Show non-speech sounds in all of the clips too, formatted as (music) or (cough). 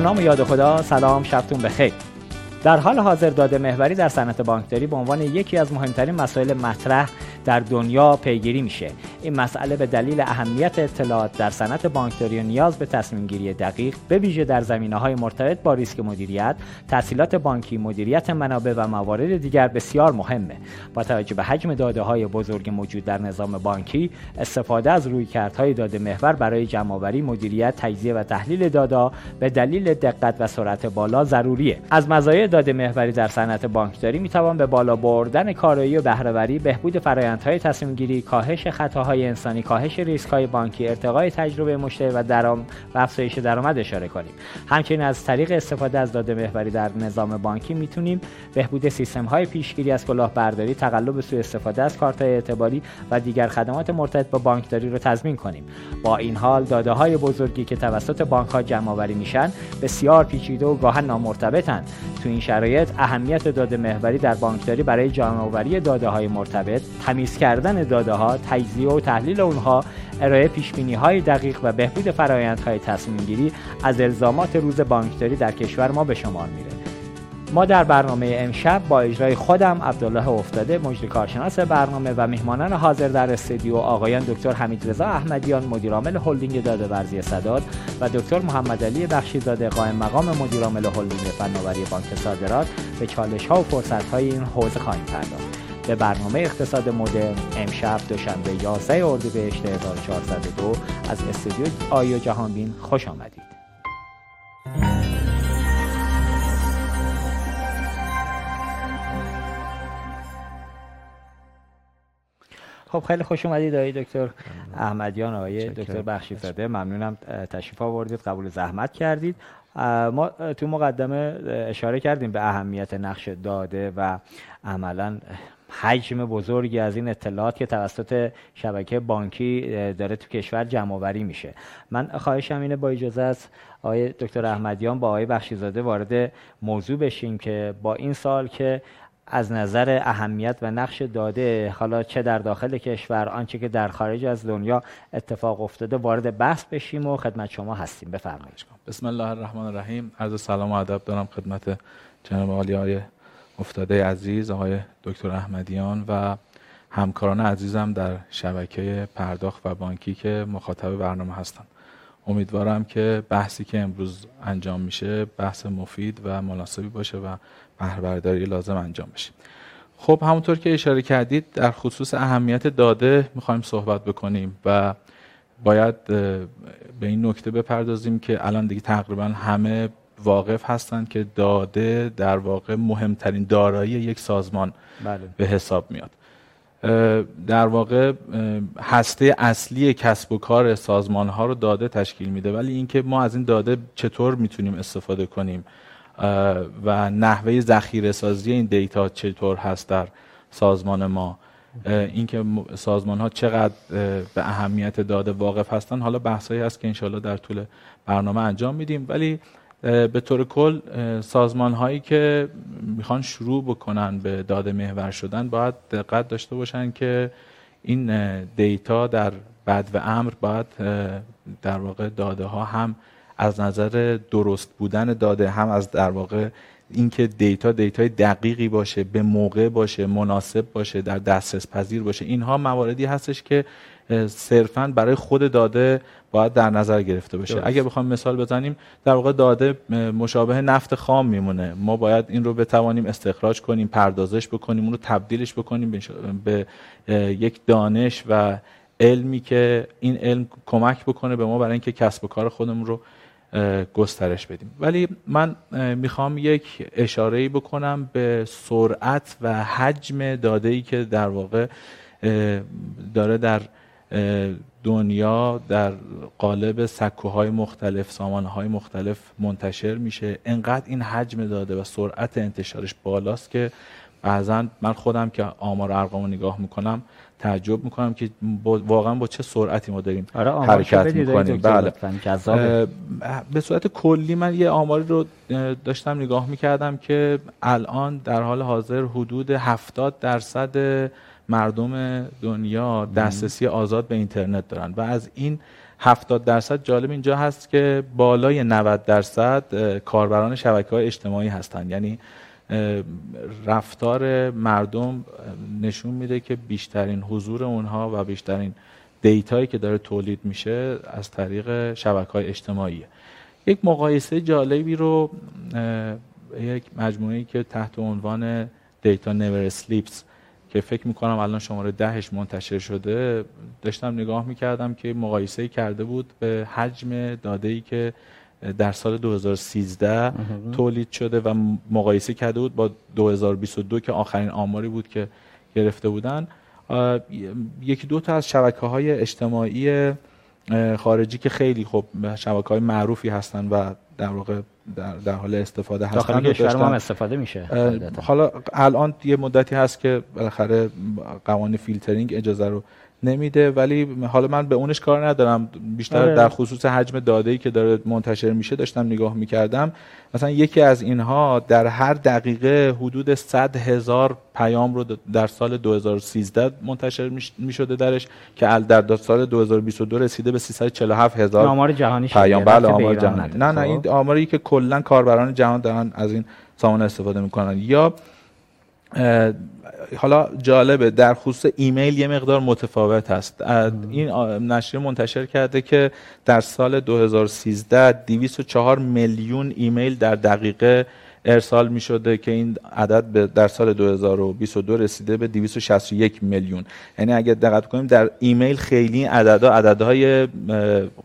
نام یاد خدا سلام شبتون بخیر. در حال حاضر داده محوری در صنعت بانکداری به عنوان یکی از مهمترین مسائل مطرح در دنیا پیگیری میشه. این مسئله به دلیل اهمیت اطلاعات در صنعت بانکداری و نیاز به تصمیم گیری دقیق به ویژه در زمینه های مرتبط با ریسک مدیریت تحصیلات بانکی مدیریت منابع و موارد دیگر بسیار مهمه. با توجه به حجم داده های بزرگ موجود در نظام بانکی استفاده از رویکردهای داده محور برای جمعآوری مدیریت تجزیه و تحلیل داده به دلیل دقت و سرعت بالا ضروریه. از مزایای داده محوری در صنعت بانکداری می‌توان به بالا بردن کارایی و بهرهوری بهبود فرآیندهای تصمیم گیری کاهش خطاهای انسانی کاهش ریسک های بانکی ارتقای تجربه مشتری و درام و افزایش درآمد اشاره کنیم. همچنین از طریق استفاده از داده محوری در نظام بانکی می‌تونیم بهبود سیستم های پیشگیری از کلاهبرداری تقلب سوء استفاده از کارت اعتباری و دیگر خدمات مرتبط با بانکداری رو تضمین کنیم. با این حال داده های بزرگی که توسط بانک ها جمع آوری میشن بسیار پیچیده و گاهن نامرتبطند تو این شرایط اهمیت داده محوری در بانکداری برای جمعآوری داده های مرتبط تمیز کردن داده ها تجزیه و تحلیل اونها ارائه پیش های دقیق و بهبود فرایندهای تصمیم گیری از الزامات روز بانکداری در کشور ما به شمار میره. ما در برنامه امشب با اجرای خودم عبدالله افتاده مجری کارشناس برنامه و میهمانان حاضر در استودیو آقایان دکتر حمید رضا احمدیان مدیرعامل هلدینگ داده ورزی صداد و دکتر محمد علی بخشیزاده قائم مقام مدیرعامل هلدینگ فناوری بانک صادرات. به چالش ها و فرصت های این حوزه خواهیم پرداخت. به برنامه اقتصاد مدرن امشب دوشنبه 11 اردیبهشت 1402 از استودیو آیو جهانبین خوش آمدید. خب خیلی خوش اومدید آقای دکتر احمدیان آقای دکتر بخشی زاده ممنونم تشریف آوردید قبول زحمت کردید. ما تو مقدمه اشاره کردیم به اهمیت نقش داده و عملا حجم بزرگی از این اطلاعات که توسط شبکه بانکی داره تو کشور جمع میشه. من خواهشم اینه با اجازه از آقای دکتر احمدیان با آقای بخشیزاده وارد موضوع بشیم که با این سال که از نظر اهمیت و نقش داده حالا چه در داخل کشور آنچه که در خارج از دنیا اتفاق افتاده وارد بحث بشیم و خدمت شما هستیم. بفرمایید. بسم الله الرحمن الرحیم. عرض سلام و ادب دارم خدمت جناب عالی افتاده عزیز آقای دکتر احمدیان و همکاران عزیزم در شبکه پرداخت و بانکی که مخاطب برنامه هستند امیدوارم که بحثی که امروز انجام میشه بحث مفید و مناسبی باشه و بهرهبرداری لازم انجام بشه. خب همونطور که اشاره کردید در خصوص اهمیت داده می‌خوایم صحبت بکنیم و باید به این نکته بپردازیم که الان دیگه تقریبا همه واقف هستند که داده در واقع مهمترین دارایی یک سازمان بله. به حساب میاد در واقع هسته اصلی کسب و کار سازمان ها رو داده تشکیل میده ولی اینکه ما از این داده چطور می‌تونیم استفاده کنیم و نحوه ذخیره سازی این دیتا چطور هست در سازمان ما اینکه سازمان ها چقدر به اهمیت داده واقف هستن حالا بحثایی هست که انشالله در طول برنامه انجام میدیم ولی به طور کل سازمان هایی که می‌خوان شروع بکنن به داده محور شدن باید دقت داشته باشن که این data در بدو امر باید در واقع داده ها هم از نظر درست بودن داده هم از در واقع اینکه data data ی دقیقی باشه به موقع باشه مناسب باشه در دسترس پذیر باشه. اینها مواردی هستش که صرفا برای خود داده باید در نظر گرفته بشه. اگه بخوام مثال بزنیم در واقع داده مشابه نفت خام میمونه. ما باید این رو بتوانیم استخراج کنیم پردازش بکنیم اون رو تبدیلش بکنیم به یک دانش و علمی که این علم کمک بکنه به ما برای اینکه کسب و کار خودمون رو گسترش بدیم. ولی من می‌خوام یک اشاره بکنم به سرعت و حجم داده ای که در واقع داره در دنیا در قالب سکوهای مختلف سامانهای مختلف منتشر میشه. انقدر این حجم داده و سرعت انتشارش بالاست که بعضا من خودم که آمار ارقام نگاه می‌کنم تعجب می‌کنم که واقعا با چه سرعتی ما داریم آره حرکت می‌کنیم. بله. به صورت کلی من یه آماری رو داشتم نگاه می‌کردم که الان در حال حاضر حدود 70 درصد مردم دنیا دسترسی آزاد به اینترنت دارن. و از این 70 درصد جالب اینجا هست که بالای 90 درصد کاربران شبکه های اجتماعی هستند یعنی رفتار مردم نشون میده که بیشترین حضور اونها و بیشترین دیتایی که داره تولید میشه از طریق شبکه های اجتماعیه یک مقایسه جالبی رو یک مجموعه که تحت عنوان دیتا نور سلیپس که فکر می‌کنم الان شماره دهش منتشر شده داشتم نگاه می‌کردم که مقایسه کرده بود به حجم داده ای که در سال 2013 تولید شده و مقایسه کرده بود با 2022 که آخرین آماری بود که گرفته بودن. یکی دو تا از شبکه های اجتماعی خارجی که خیلی خب شبکه های معروفی هستن و در واقع در, در حال استفاده هستن داخل هم استفاده میشه حالا الان یه مدتی هست که بالاخره قوانین فیلترینگ اجازه رو نمیده ولی حالا من به اونش کار ندارم. بیشتر آره. در خصوص حجم داده ای که داره منتشر میشه داشتم نگاه می‌کردم. مثلا یکی از اینها در هر دقیقه حدود 100 هزار پیام رو در سال 2013 منتشر می‌شده درش که در سال 2022 رسیده به 347 هزار آمار جهانی پیام. بله آمار جهانی. نه نه این خب. آماری که کلا کاربران جهان دارن از این سامانه استفاده می‌کنن. یا حالا جالبه در خصوص ایمیل یه مقدار متفاوت هست. این نشریه منتشر کرده که در سال 2013 204 میلیون ایمیل در دقیقه ارسال می شده که این عدد به در سال 2022 رسیده به 261 میلیون. یعنی اگر دقت کنیم در ایمیل خیلی عددها عددهای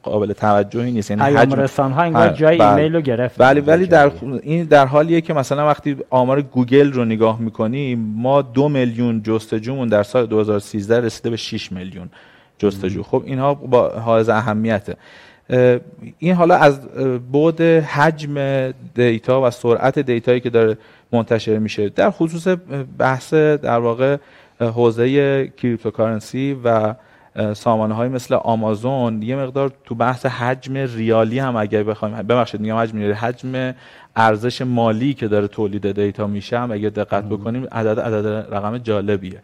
قابل توجهی نیست. یعنی پیام رسان ها انگار جای بله. ایمیل رو گرفت ولی ولی در این در حالیه که مثلا وقتی آمار گوگل رو نگاه می‌کنیم ما دو میلیون جستجومون در سال 2013 رسیده به 6 میلیون جستجو. خب اینها با حائز اهمیته. این حالا از بعد حجم data و سرعت data یی که داره منتشر میشه در خصوص بحث در واقع حوزه cryptocurrency و سامانه های مثل آمازون یه مقدار تو بحث حجم ریالی هم اگر بخوایم ببخشید میگم حجم ریالی حجم ارزش مالی که داره تولید data میشه هم اگر دقت بکنیم عدد عدد رقم جالبیه.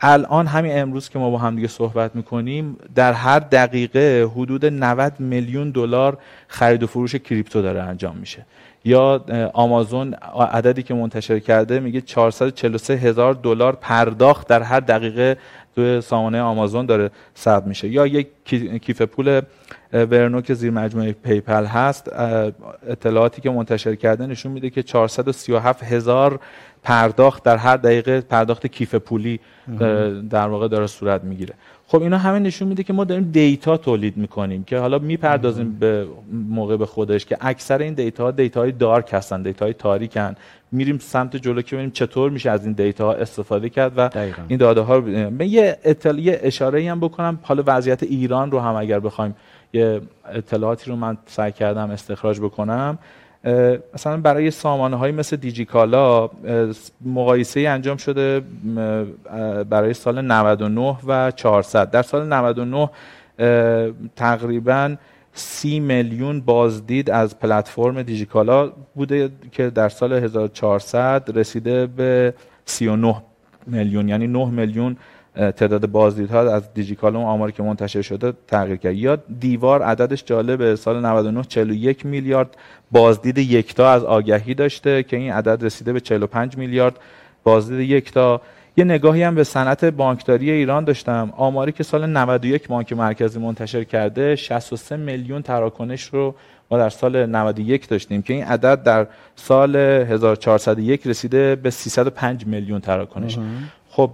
الان همین امروز که ما با هم دیگه صحبت می‌کنیم در هر دقیقه حدود 90 میلیون دلار خرید و فروش کریپتو داره انجام میشه. یا آمازون عددی که منتشر کرده میگه 443 هزار دلار پرداخت در هر دقیقه تو سامانه آمازون داره ثبت میشه. یا یک کیف پول ورنو که زیر مجموعه پیپل هست اطلاعاتی که منتشر کرده نشون میده که 437 هزار پرداخت در هر دقیقه پرداخت کیف پولی در واقع داره صورت می‌گیره. خب اینا همه نشون میده که ما داریم data تولید می‌کنیم که حالا می‌پردازیم به موقع به خودش که اکثر این data ها data های dark هستن data های تاریکن. میریم سمت جلو که ببینیم چطور میشه از این data ها استفاده کرد و این داده ها رو یه اطلاع اشاره هم بکنم. حالا وضعیت ایران رو هم اگر بخوایم یه اطلاعاتی رو من سعی کردم استخراج بکنم. مثلا برای سامانه های مثل دیجیکالا مقایسه انجام شده برای سال 99 و 400 در سال 99 تقریبا سی میلیون بازدید از پلتفرم دیجیکالا بوده که در سال 1400 رسیده به 39 میلیون یعنی 9 میلیون تعداد بازدیدها از دیجیکال اون آماری که منتشر شده تغییر کرد. یا دیوار عددش جالبه. سال 99 41 میلیارد بازدید یکتا از آگهی داشته که این عدد رسیده به 45 میلیارد بازدید یکتا. یه نگاهی هم به صنعت بانکداری ایران داشتم. آماری که سال 91 بانک مرکزی منتشر کرده 63 میلیون تراکنش رو ما در سال 91 داشتیم که این عدد در سال 1401 رسیده به 305 میلیون تراکنش. خب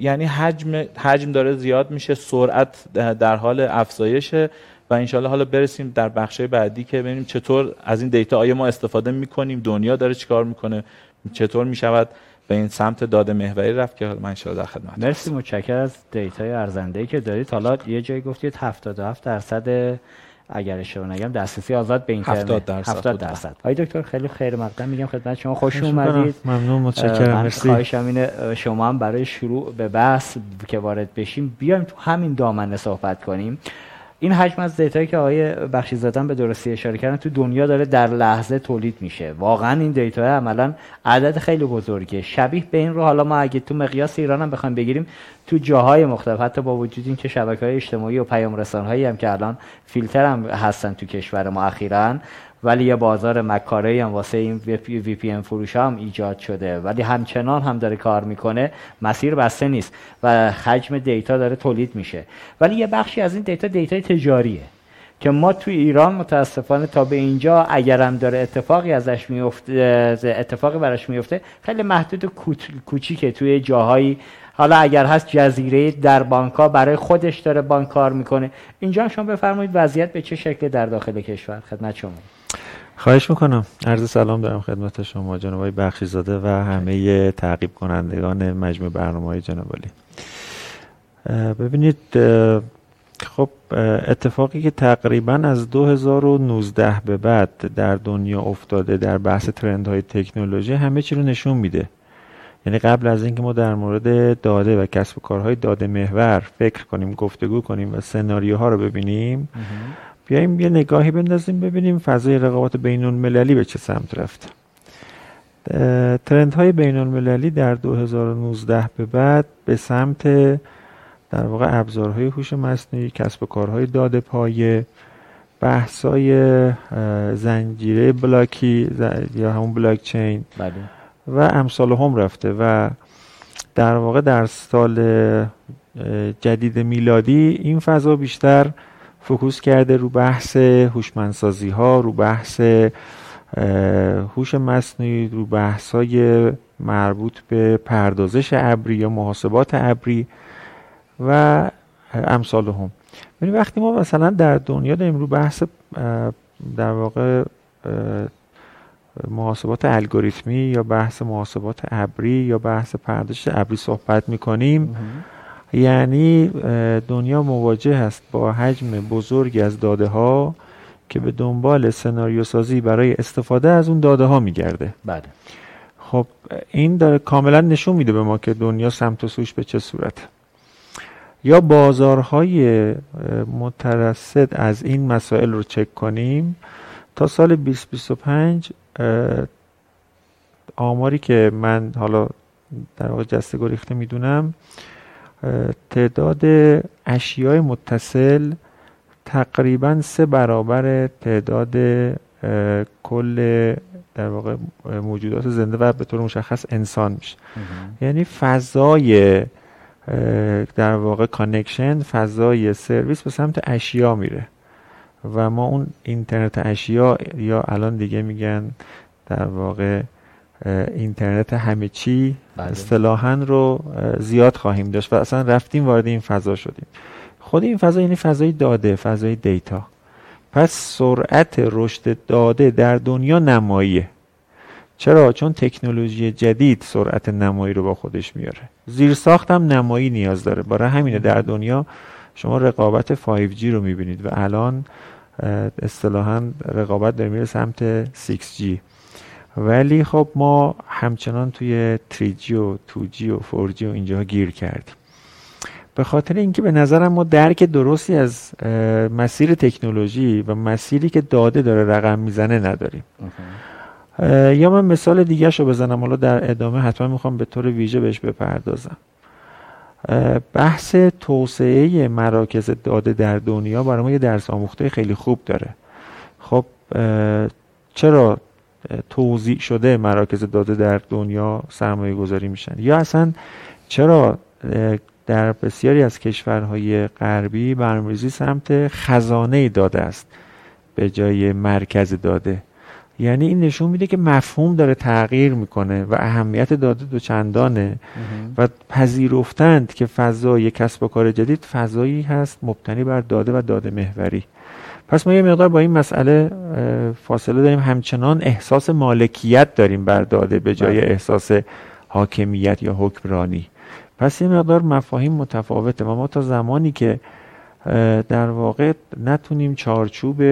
یعنی حجم حجم داره زیاد میشه سرعت در حال افزایشه و انشالله حالا برسیم در بخشای بعدی که ببینیم چطور از این data آیا ما استفاده می‌کنیم دنیا داره چیکار می‌کنه چطور می‌شود به این سمت داده محوری رفت که من انشالله در خدمت مرسی متشکرم از data ی ارزنده که دارید. حالا یه جایی گفتید 77 درصد اگر اشتباه نگم دسترسی آزاد به اینترنت 70 درصد 70 درصد. آقای دکتر خیلی خیر مقدم. میگم خدمت شما. خوش اومدید. ممنون متشکرم. مرسی. خواهشم اینه شما هم برای شروع به بحث که وارد بشیم بیایم تو همین دامنه صحبت کنیم. این حجم از data یی که آقای بخشی زدن به درستی اشاره کردن تو دنیا داره در لحظه تولید میشه. واقعا این data عملا عدد خیلی بزرگه شبیه به این رو حالا ما اگه تو مقیاس ایران هم بخوایم بگیریم تو جاهای مختلف حتی با وجود این که شبکه های اجتماعی و پیام هایی هم که الان فیلتر هم هستن تو کشور ما اخیرا ولی یه بازار مکاره هم واسه این VPN فروش هم ایجاد شده. ولی همچنان هم داره کار می‌کنه مسیر بسته نیست و حجم دیتا داره تولید میشه. ولی یه بخشی از این دیتا دیتا تجاریه که ما تو ایران متاسفانه تا به اینجا اگرم داره اتفاقی ازش میفته اتفاقی براش میفته خیلی محدود و کوچیکه توی جاهایی. حالا اگر هست جزیره در بانکا برای خودش داره بانک کار می‌کنه. اینجا شما بفرمایید وضعیت به چه شکل در داخل کشور؟ خدمت شما. خواهش می‌کنم. عرض سلام دارم خدمت شما جناب آقای بخشی زاده و همه تعقیب کنندگان مجموع برنامه های جناب ببینید خب اتفاقی که تقریبا از 2019 به بعد در دنیا افتاده در بحث ترند های تکنولوژی همه چی رو نشون میده. یعنی قبل از اینکه ما در مورد داده و کسب و کارهای داده محور فکر کنیم گفتگو کنیم و سناریوها رو ببینیم بیایم یه نگاهی بندازیم ببینیم فضای رقابت بین المللی به چه سمت رفته ترند های بین المللی در 2019 به بعد به سمت در واقع ابزارهای هوش مصنوعی کسب و کارهای داده پایه بحثای زنجیره بلاکی یا همون بلاک چین بله. و امثال هم رفته و در واقع در سال جدید میلادی این فضا بیشتر فکوس کرده رو بحث هوشمندسازی ها رو بحث هوش مصنوعی رو بحث های مربوط به پردازش ابری یا محاسبات ابری و امثال هم. یعنی وقتی ما مثلا در دنیا داریم رو بحث در واقع محاسبات الگوریتمی یا بحث محاسبات ابری یا بحث پردازش ابری صحبت می‌کنیم. یعنی دنیا مواجه است با حجم بزرگی از داده ها که به دنبال سناریو سازی برای استفاده از اون داده ها میگرده. بله. خب این داره کاملا نشون میده به ما که دنیا سمت و سوش به چه صورت. یا بازارهای مترصد از این مسائل رو چک کنیم. تا سال 2025 آماری که من حالا در واقع جسته گریخته می‌دونم تعداد اشیای متصل تقریبا سه برابر تعداد کل در واقع موجودات زنده و به طور مشخص انسان میشه. یعنی فضای در واقع connection فضای سرویس به سمت اشیا میره. و ما اون اینترنت اشیا یا الان دیگه میگن در واقع اینترنت همه چی بله. اصطلاحا رو زیاد خواهیم داشت و اصلا رفتیم وارد این فضا شدیم. خود این فضا یعنی فضای داده فضای data. پس سرعت رشد داده در دنیا نماییه. چرا؟ چون تکنولوژی جدید سرعت نمایی رو با خودش میاره. زیر ساخت هم نمایی نیاز داره. برای همینه در دنیا شما رقابت 5G رو می‌بینید و الان اصطلاحا رقابت داره میره سمت 6G ولی خب ما همچنان توی 3G و 2G و 4G و اینجا گیر کردیم. به خاطر اینکه به نظرم ما درک درستی از مسیر تکنولوژی و مسیری که داده داره رقم می‌زنه نداریم. یا من مثال دیگه رو بزنم حالا در ادامه حتما می‌خوام به طور ویژه بهش بپردازم. بحث توسعه مراکز داده در دنیا برای ما یه درس آموخته خیلی خوب داره. خب چرا توضیح شده مراکز داده در دنیا سرمایه گذاری میشن. یا اصلا چرا در بسیاری از کشورهای غربی برنامه‌ریزی سمت خزانه داده است به جای مرکز داده. یعنی این نشون میده که مفهوم داره تغییر می‌کنه و اهمیت داده دو چندانه و پذیرفتند که فضای کسب و کار جدید فضایی هست مبتنی بر داده و داده محوری. پس ما یه مقدار با این مسئله فاصله داریم. همچنان احساس مالکیت داریم بر داده به جای بله. احساس حاکمیت یا حکمرانی. پس یه مقدار مفاهیم متفاوته. و ما تا زمانی که در واقع نتونیم چارچوب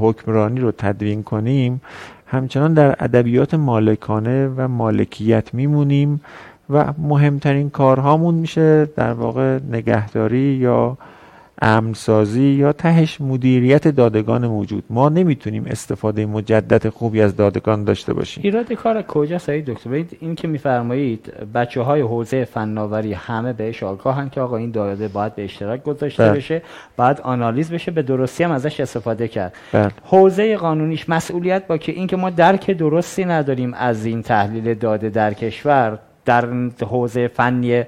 حکمرانی رو تدوین کنیم همچنان در ادبیات مالکانه و مالکیت میمونیم و مهمترین کارهامون میشه در واقع نگهداری یا امنسازی یا تهش مدیریت دادگان موجود ما نمی‌تونیم استفاده مجدد خوبی از دادگان داشته باشیم ایراد کار کجا سعید دکتر این که میفرمایید بچه های حوزه فناوری همه بهش آگاهن که آقا این داده باید به اشتراک گذاشته بله. بشه باید آنالیز بشه به درستی هم ازش استفاده کرد بله. حوزه قانونیش مسئولیت با که اینکه ما درک درستی نداریم از این تحلیل داده در کشور در حوزه فنی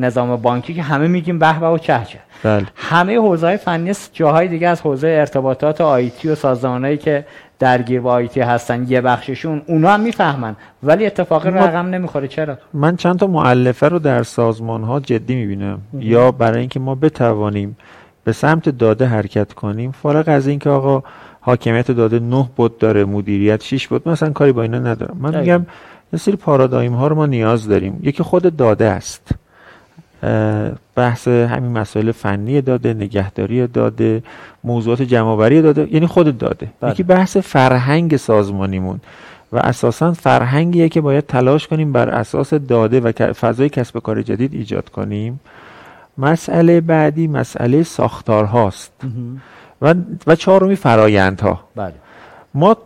نظام بانکی که همه میگیم به و چه بله. همه حوزه فنی جاهای دیگه از حوزه ارتباطات آیتی و سازمانهایی که درگیر با آیتی هستن یه بخششون اونا هم می‌فهمن. ولی اتفاق رقم نمی‌خوره. چرا؟ من چند تا معلفه رو در سازمان ها جدی می‌بینم. یا برای اینکه ما بتوانیم به سمت داده حرکت کنیم فارغ از اینکه آقا حاکمیت داده نه بود داره مدیریت 6 بود مثلا کاری با اینا ندارم. من میگم یه سری پارادایم ها رو ما نیاز داریم. یکی خود داده است. بحث همین مسائل فنی داده نگهداری داده موضوعات جمعآوری داده یعنی خود داده. بله. یکی بحث فرهنگ سازمانیمون و اساسا فرهنگیه که باید تلاش کنیم بر اساس داده و فضای کسب کار جدید ایجاد کنیم. مسئله بعدی مسئله ساختار هاست و, و چهارمی فرایندها بله. ما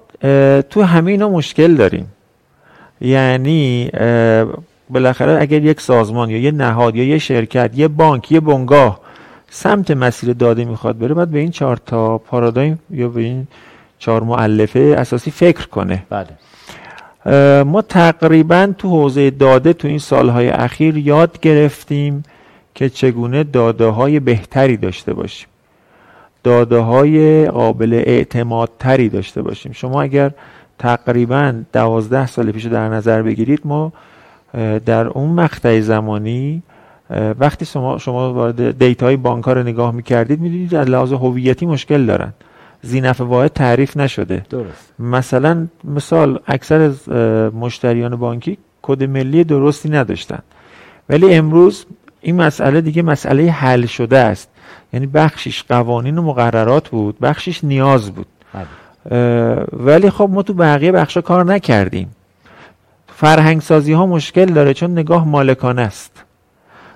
تو همه اینا مشکل داریم. یعنی بالاخره اگر یک سازمان یا یه نهاد یا یه شرکت یه بانک یه بنگاه سمت مسیر داده می‌خواد بره باید به این چهار تا پارادایم یا به این چهار معلفه اساسی فکر کنه. بله. ما تقریبا تو حوزه داده تو این سالهای اخیر یاد گرفتیم که چگونه داده های بهتری داشته باشیم. داده های قابل اعتماد تری داشته باشیم. شما اگر تقریبا دوازده سال پیش در نظر بگیرید ما در اون مقطع زمانی وقتی شما شما وارد data ی بانک رو نگاه می‌کردید می‌دونید از لحاظ هویتی مشکل دارن. ذینفع واحد تعریف نشده. درست. مثلا مثال اکثر از مشتریان بانکی کد ملی درستی نداشتن. ولی امروز این مسئله دیگه مسئله حل شده است. یعنی بخشش قوانین و مقررات بود بخشش نیاز بود. بله. ولی خب ما تو بقیه بخشا کار نکردیم. فرهنگ سازی ها مشکل داره چون نگاه مالکانه است.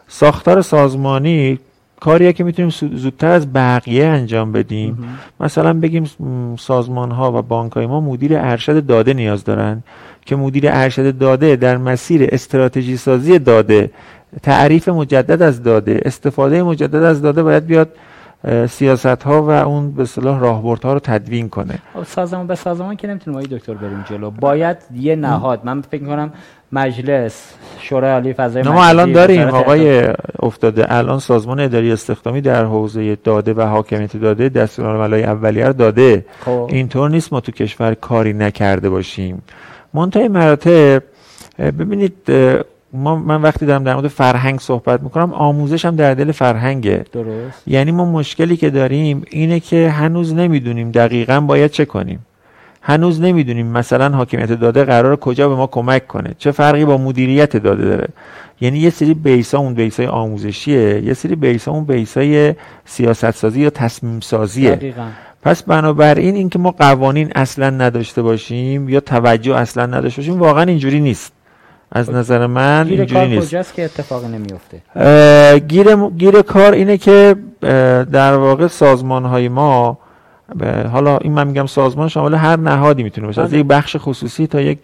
ساختار سازمانی کاریه که می‌تونیم زودتر از بقیه انجام بدیم. مثلا بگیم سازمان ها و بانک های ما مدیر ارشد داده نیاز دارن که مدیر ارشد داده در مسیر استراتژی سازی داده تعریف مجدد از داده استفاده مجدد از داده باید بیاد سیاست ها و اون به صلاح راهبردها رو تدوین کنه. خب، سازمان به سازمان که نمی‌تونیم آقای دکتر بریم جلو. باید یه نهاد. من فکر کنم مجلس شورای عالی فضای ما الان داریم آقای افتاده. الان سازمان اداری استخدامی در حوزه داده و حاکمیت داده دستورالعملای اولیه رو داده. خب. اینطور نیست ما تو کشور کاری نکرده باشیم. منتهای مراتب ببینید ما من وقتی دارم در مورد فرهنگ صحبت می‌کنم آموزش هم در دل فرهنگه. درست. یعنی ما مشکلی که داریم اینه که هنوز نمی‌دونیم دقیقا باید چه کنیم. هنوز نمی‌دونیم مثلا حاکمیت داده قرار کجا به ما کمک کنه. چه فرقی با مدیریت داده داره. یعنی یه سری بیسا اون بیسای آموزشیه یه سری بیسا اون بیسای سیاست سازی یا تصمیم سازیه دقیقا. پس بنابراین اینکه ما قوانین اصلا نداشته باشیم یا توجه اصلا نداشته باشیم واقعا اینجوری نیست. از خب، نظر من گیر اینجوری نیست. کجاست که اتفاقی نمیفته؟ گیر, گیر کار اینه که در واقع سازمان های ما حالا این من میگم سازمان شامل هر نهادی می‌تونه باشه. از بله. یک بخش خصوصی تا یک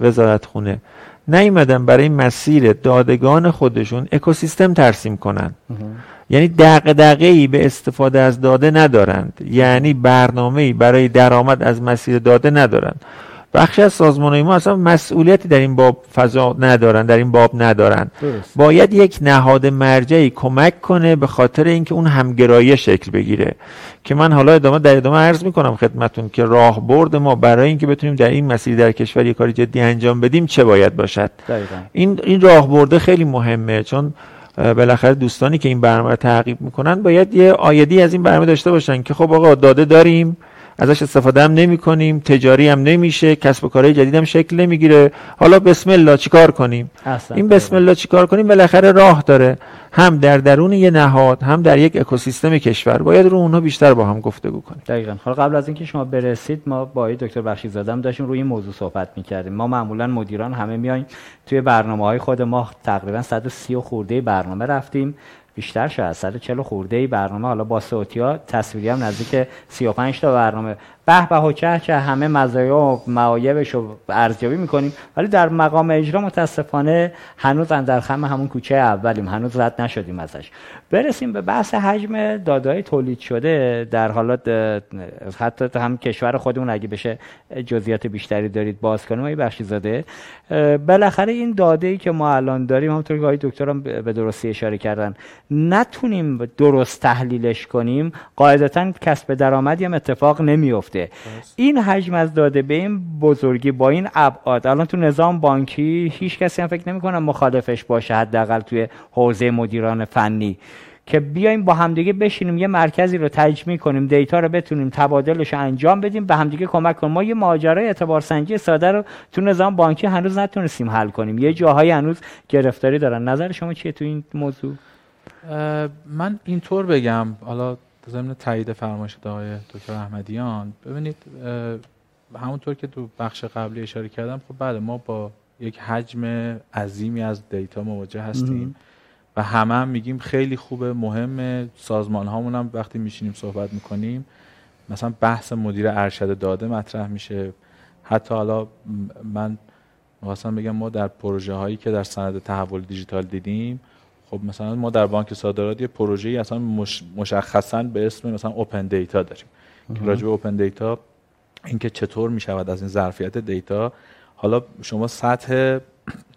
وزارت خونه. نیومدن برای مسیر دادگان خودشون اکوسیستم ترسیم کنن. یعنی دقیقه ای به استفاده از داده ندارند. یعنی برنامه برای درآمد از مسیر داده ندارند. بخشی از سازمان ما اصلا مسئولیتی در این باب فضا ندارن در این باب ندارن. باید یک نهاد مرجعی کمک کنه به خاطر اینکه اون همگرایی شکل بگیره. که من حالا ادامه در ادامه عرض می‌کنم خدمتون که راهبرد ما برای اینکه بتونیم در این مسیر در کشور یک کاری جدی انجام بدیم چه باید باشد؟ این این راهبرده خیلی مهمه. چون بالاخره دوستانی که این برنامه رو تعقیب می‌کنن باید یه آیدی از این برنامه داشته باشن که خب آقا داده داریم ازش استفاده هم نمی کنیم تجاری هم نمیشه کسب و کارهای جدید هم شکل نمی‌گیره. حالا بسم الله چیکار کنیم؟ این بسم الله چیکار کنیم؟ بالاخره راه داره. هم در درون یه نهاد هم در یک اکوسیستم کشور. باید رو اونها بیشتر با هم گفتگو کنیم. دقیقاً. حالا قبل از اینکه شما برسید ما با دکتر بخشیزاده هم داشتیم روی این موضوع صحبت می‌کردیم. ما معمولا مدیران همه میایم توی برنامه های خود ما تقریبا 130 خورده برنامه رفتیم. بیشتر شاید 140 خورده ای برنامه. حالا با صوتیا تصویری هم نزدیک 35 تا برنامه. به به چه که همه مزایا و معایبش رو ارزیابی می‌کنیم. ولی در مقام اجرا متاسفانه هنوز در خم همون کوچه اولیم. هنوز رد نشدیم ازش. برسیم به بحث حجم دادای تولید شده. در حالات حتی هم کشور خودمون اگه بشه جزئیات بیشتری دارید باز کنیم. ای بخشی زاده بالاخره این داده ای که ما الان داریم همونطور که آقای دکترم به درستی اشاره کردن نتونیم درست تحلیلش کنیم. قاعدتا کسب درآمدی هم اتفاق نمیفته این حجم از داده به این بزرگی با این ابعاد الان تو نظام بانکی هیچ کسی هم فکر نمی‌کنه مخالفش باشه حداقل توی حوزه مدیران فنی. که بیایم با همدیگه بشینیم یه مرکزی رو تجمیع کنیم دیتا رو بتونیم تبادلش انجام بدیم به همدیگه کمک کنیم. ما یه ماجرای اعتبار سنجی ساده رو تو نظام بانکی هنوز نتونستیم حل کنیم. یه جاهایی هنوز گرفتاری دارن. نظر شما چیه تو این موضوع؟ من اینطور بگم. حالا ضمن تایید فرمایش آقای دکتر احمدیان. ببینید همونطور که تو بخش قبلی اشاره کردم خب بله ما با یک حجم عظیمی از دیتا مواجه هستیم و همه هم میگیم خیلی خوبه مهم. سازمان هامون هم وقتی میشینیم صحبت می‌کنیم مثلا بحث مدیر ارشد داده مطرح میشه. حتی حالا من می‌خواستم بگم ما در پروژه هایی که در سند تحول دیجیتال دیدیم خب مثلا ما در بانک صادرات یه پروژه ای اصلا مش... مشخصا به اسم مثلا open data داریم. که راجع به open data اینکه چطور می‌شود از این ظرفیت data حالا شما سطح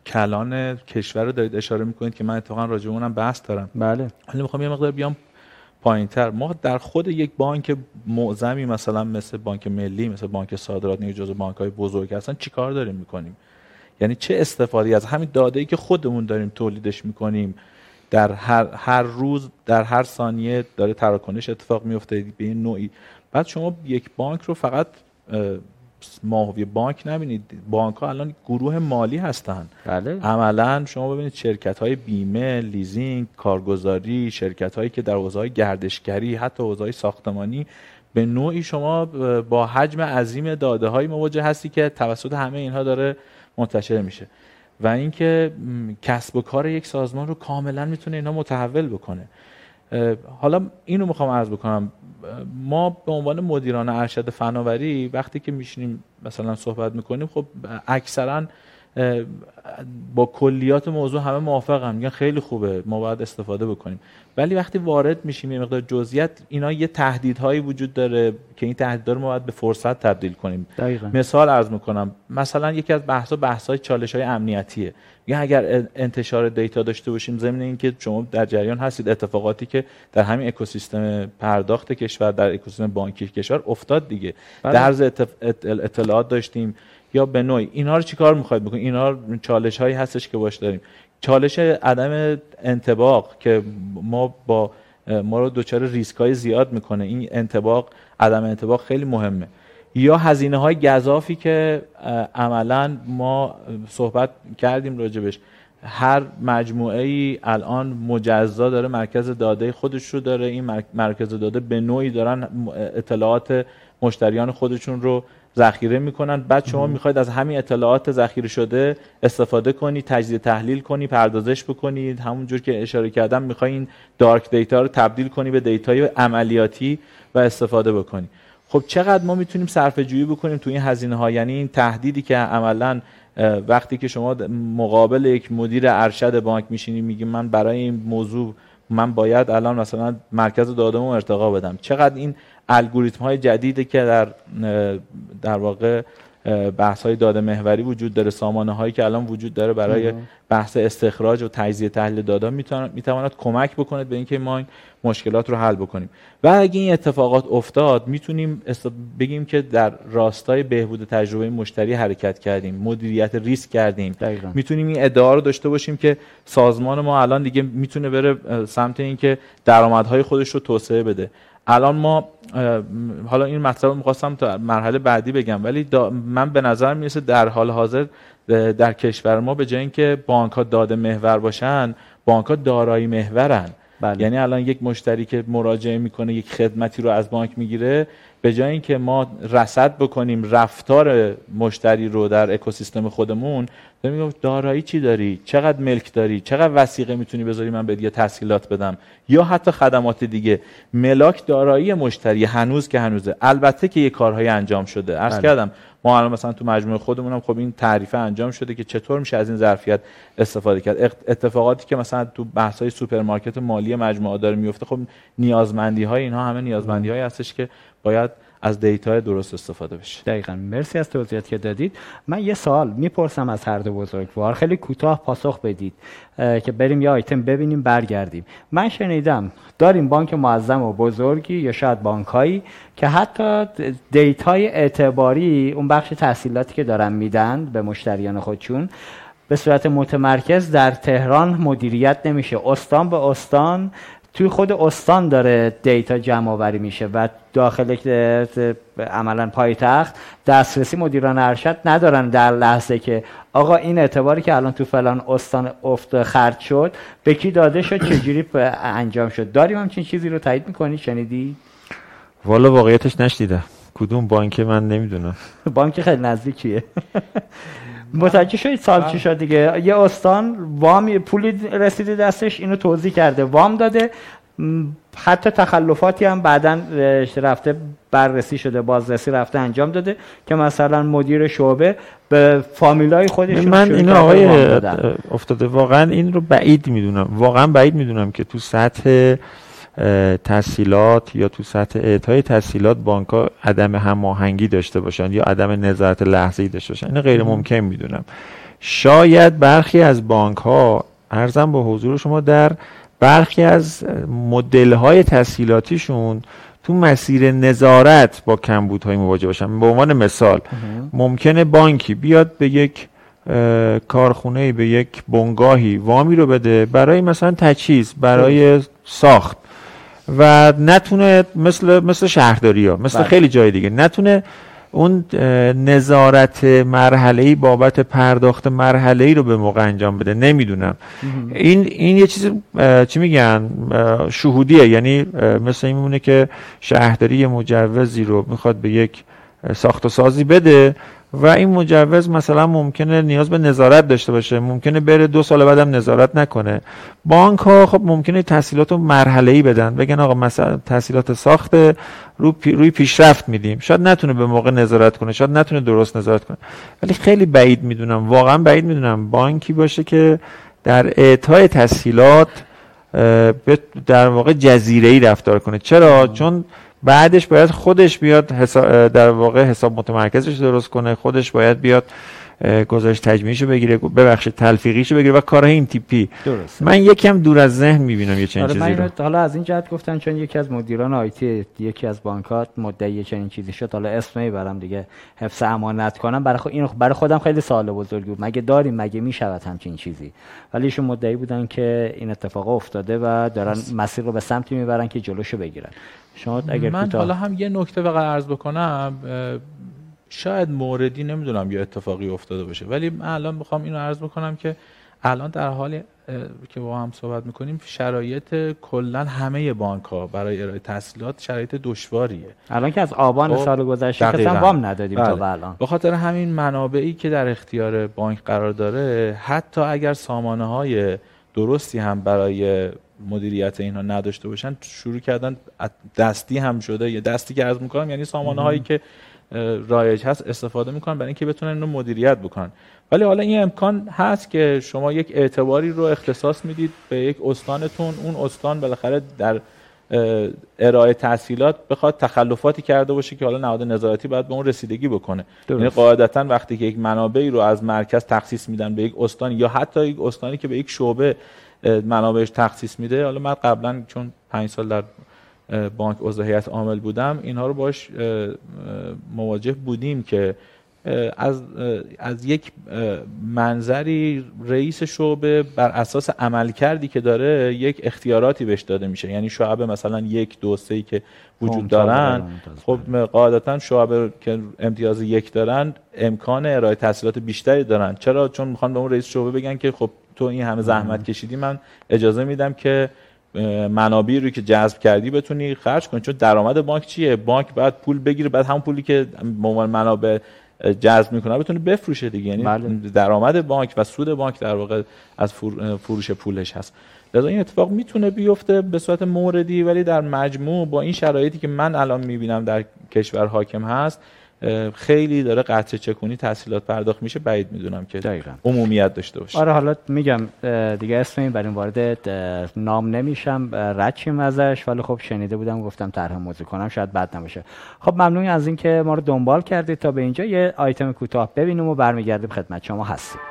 کلان کشور رو دارید اشاره می‌کنید که من اتفاقا راجع اونم بحث دارم. بله. ولی می‌خوام یه مقدار بیام پایینتر. ما در خود یک بانک معظمی مثلا مثل بانک ملی مثل بانک صادرات نیو جزو بانک های بزرگ هستن چیکار داریم می‌کنیم؟ یعنی چه استفاده از همین داده ای که خودمون داریم تولیدش می‌کنیم؟ در هر, هر روز در هر ثانیه داره تراکنش اتفاق میفته به این نوعی. بعد شما یک بانک رو فقط ماهوی بانک نبینید. بانک ها الان گروه مالی هستن. بله. عملا شما ببینید شرکت های بیمه لیزینگ کارگزاری شرکت هایی که در حوزه گردشگری حتی حوزه ساختمانی به نوعی شما با حجم عظیم داده های مواجه هستی که توسط همه اینها داره منتشر میشه. و اینکه کسب و کار یک سازمان رو کاملا می‌تونه اینا متحول بکنه. حالا اینو می‌خوام عرض بکنم. ما به عنوان مدیران ارشد فناوری وقتی که میشینیم مثلا صحبت می‌کنیم خب اکثرا با کلیات موضوع همه موافقم میگن خیلی خوبه ما باید استفاده بکنیم. ولی وقتی وارد میشیم یه مقدار جزئیات اینا یه تهدیدهایی وجود داره که این تهدیدها رو ما باید به فرصت تبدیل کنیم. دقیقا. مثال عرض می‌کنم. مثلا یکی از بحث بحث های چالش های امنیتیه. یا اگر انتشار دیتا داشته باشیم ضمن اینکه شما در جریان هستید اتفاقاتی که در همین اکوسیستم پرداخت کشور در اکوسیستم بانکی کشور افتاد دیگه. بله. درز اطلاعات داشتیم. یا به نوعی. اینها رو چیکار می‌خواید بکنید؟ اینها چالش هایی هستش که باش داریم. چالش عدم انتباق که ما با ما رو دچار ریسک های زیاد می‌کنه. این انتباق عدم انتباق خیلی مهمه. یا هزینه های گذافی که عملا ما صحبت کردیم راجبش. هر مجموعه ای الان مجزا داره مرکز داده خودش رو داره. این مرکز داده به نوعی دارن اطلاعات مشتریان خودشون رو ذخیره می‌کنن بعد شما می‌خواید از همین اطلاعات ذخیره شده استفاده کنی تجزیه تحلیل کنی پردازش بکنید همونجور که اشاره کردم می‌خوای این دارک دیتا رو تبدیل کنی به دیتای عملیاتی و استفاده بکنی. خب چقدر ما می‌تونیم صرفه جویی بکنیم تو این هزینه ها یعنی این تهدیدی که عملا وقتی که شما مقابل یک مدیر ارشد بانک میشینی میگی من برای این موضوع من باید الان مثلا مرکز دادمو ارتقا بدم. چقدر این الگوریتم های جدیدی که در در واقع بحث های داده محوری وجود داره سامانه هایی که الان وجود داره برای بحث استخراج و تجزیه تحلیل داده می‌تواند کمک بکنه به اینکه ما این مشکلات رو حل بکنیم. و اگه این اتفاقات افتاد می‌تونیم بگیم که در راستای بهبود تجربه مشتری حرکت کردیم مدیریت ریسک کردیم. می‌تونیم این ادعا رو داشته باشیم که سازمان ما الان دیگه می‌تونه بره سمت اینکه درآمدهای خودش رو توسعه بده. الان ما حالا این مطلب رو می‌خواستم تا مرحله بعدی بگم ولی من به نظر می‌رسه در حال حاضر در کشور ما به جای اینکه بانک ها داده محور باشن بانک ها دارایی محورن بله. یعنی الان یک مشتری که مراجعه می‌کنه یک خدمتی رو از بانک می‌گیره به جای اینکه ما رصد بکنیم رفتار مشتری رو در اکوسیستم خودمون میگم دارایی چی داری؟ چقدر ملک داری؟ چقدر وسیقه می‌تونی بذاری من به دیگه تسهیلات بدم؟ یا حتی خدمات دیگه. ملاک دارایی مشتری هنوز که هنوزه. البته که یه کارهای انجام شده. عرض بله. کردم ما الان مثلا تو مجموعه خودمونم خب این تعریف انجام شده که چطور میشه از این ظرفیت استفاده کرد. اتفاقاتی که مثلا تو بحث های سوپرمارکت مالی مجموعه داره میفته خب نیازمندی های اینها همه نیازمندی های هستش که باید از دیتا درست استفاده بشه. دقیقا. مرسی از توضیحاتی که دادید. من یه سوال می‌پرسم از هر دو بزرگوار. خیلی کوتاه پاسخ بدید که بریم یه آیتم ببینیم برگردیم. من شنیدم داریم بانک معظم و بزرگی یا شاید بانکهایی که حتی دیتای اعتباری اون بخش تسهیلاتی که دارن میدن به مشتریان خودشون به صورت متمرکز در تهران مدیریت نمیشه. استان به استان توی خود استان داره دیتا جمع آوری میشه و داخل عملا پایتخت دسترسی مدیران ارشد ندارن در لحظه که آقا این اعتباری که الان تو فلان استان افت خرج شد به کی داده شد چجوری انجام شد؟ داریم همچین چیزی رو تایید می‌کنی؟ شنیدی؟ والا واقعیتش نشدیده کدوم بانک من نمی‌دونم. بانک خیلی نزدیکیه. (laughs) متوجه شدید؟ سال چی شد دیگه؟ یه استان وام پولی رسیده دستش اینو توضیح کرده وام داده. حتی تخلفاتی هم بعدا رفته بررسی شده بازرسی رفته انجام داده که مثلا مدیر شعبه به فامیلای خودش من این آقای افتاده. واقعا این رو بعید می‌دونم. واقعا بعید می‌دونم که تو سطح تحصیلات یا تو سطح اعطای تحصیلات بانک ها عدم هماهنگی داشته باشن یا عدم نظارت لحظه‌ای داشته باشن. این غیر ممکن می‌دونم. شاید برخی از بانک ها ارزم به حضور شما در برخی از مدل های تسهیلاتیشون تو مسیر نظارت با کمبودهای مواجه باشن. به عنوان مثال ممکنه بانکی بیاد به یک کارخونه به یک بنگاهی وامی رو بده برای مثلا تجهیز برای ساخت. و نتونه مثل مثل شهرداری ها مثل بله. خیلی جای دیگه. نتونه اون نظارت مرحله ای بابت پرداخت مرحله ای رو به موقع انجام بده. نمی‌دونم. این این یه چیز چی میگن؟ شهودیه. یعنی مثل این میمونه که شهرداری مجوزی رو می‌خواد به یک ساخت و سازی بده و این مجوز مثلا ممکنه نیاز به نظارت داشته باشه. ممکنه بره دو سال بعدم نظارت نکنه. بانک ها خب ممکنه تحصیلات رو مرحله ای بدن. بگن آقا مثلا تحصیلات ساخت رو روی پیشرفت میدیم. شاید نتونه به موقع نظارت کنه. شاید نتونه درست نظارت کنه. ولی خیلی بعید می‌دونم. واقعا بعید می‌دونم بانکی باشه که در اعطای تسهیلات در واقع جزیره ای رفتار کنه. چرا؟ چون بعدش باید خودش بیاد در واقع حساب متمرکزش درست کنه. خودش باید بیاد گزارش تجمیعیشو بگیره ببخشید تلفیقیشو بگیره و کارهای این تیپی. درست. من یکم دور از ذهن می‌بینم یه چنین آره، چیزی رو. حالا از این جهت گفتن چون یکی از مدیران آیتی یکی از بانکات مدعی چنین چیزی شد حالا اسم برم دیگه حفظ امانت کنم. برای خود این برای خودم خیلی سوال بزرگی بود. مگه داریم؟ مگه می‌شود همچین چیزی؟ ولی ایشون مدعی بودن که این اتفاق افتاده و دارن مسیر رو به سمتی می‌برن که جلوشو بگیرن. شما اگر من حالا هم یه نکته فقط عرض بکنم شاید موردی نمی‌دونم یه اتفاقی افتاده باشه ولی من الان می‌خوام اینو عرض بکنم که الان در حال که با هم صحبت می‌کنیم شرایط کلا همه بانک ها برای ارائه تسهیلات شرایط دشواریه. الان که از آبان خب، سال گذشته اصلا وام ندادیم بله. تا الان. به خاطر همین منابعی که در اختیار بانک قرار داره حتی اگر سامانه های درستی هم برای مدیریت اینها نداشته باشن شروع کردن دستی هم شده. یه دستی که عرض می‌کنم یعنی سامانه هایی که رایج هست استفاده می‌کنن برای اینکه بتونن اینو مدیریت بکنن. ولی حالا این امکان هست که شما یک اعتباری رو اختصاص می‌دید به یک استانتون. اون استان بالاخره در ارائه تحصیلات بخواد تخلفاتی کرده باشه که حالا نهاد نظارتی باید به اون رسیدگی بکنه. یعنی قاعدتا وقتی که یک منابعی رو از مرکز تخصیص میدن به یک استان یا حتی یک استانی که به یک شعبه منابعش تخصیص میده. حالا من قبلا چون پنج سال در بانک عضو هیئت عامل بودم اینها رو باش مواجه بودیم که از از یک منظری رئیس شعبه بر اساس عمل کردی که داره یک اختیاراتی بهش داده میشه. یعنی شعبه مثلا یک دو سه که وجود دارن. خب قاعدتا شعبه که امتیاز یک دارن امکان ارائه تحصیلات بیشتری دارن. چرا؟ چون می‌خوان به اون رئیس شعبه بگن که خب تو این همه زحمت کشیدی من اجازه میدم که منابعی رو که جذب کردی بتونی خرج کنی. چون درآمد بانک چیه؟ بانک باید پول بگیره بعد همون پولی که به عنوان منابع جذب می‌کنه بتونه بفروشه دیگه. یعنی بله. درآمد بانک و سود بانک در واقع از فروش پولش هست. لذا این اتفاق می‌تونه بیفته به صورت موردی ولی در مجموع با این شرایطی که من الان می‌بینم در کشور حاکم هست خیلی داره قطع چکونی تحصیلات پرداخت میشه بعید می‌دونم که دقیقا. عمومیت داشته باشه. آره حالا میگم دیگه اسم این برای وارد نام نمیشم رد ازش ولی خب شنیده بودم گفتم طرح موضوع کنم شاید بد نباشه. خب ممنون از اینکه ما رو دنبال کردید تا به اینجا. یه آیتم کوتاه ببینیم و برمیگردیم خدمت شما هستیم.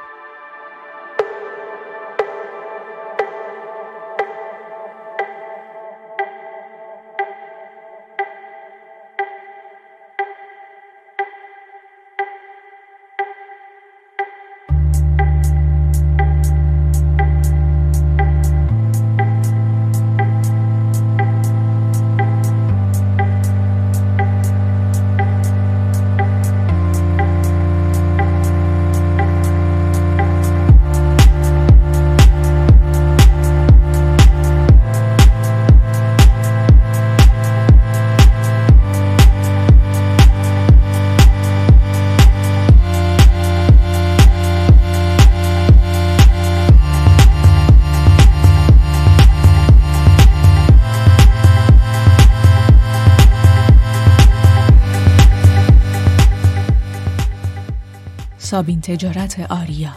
سابین تجارت آریا.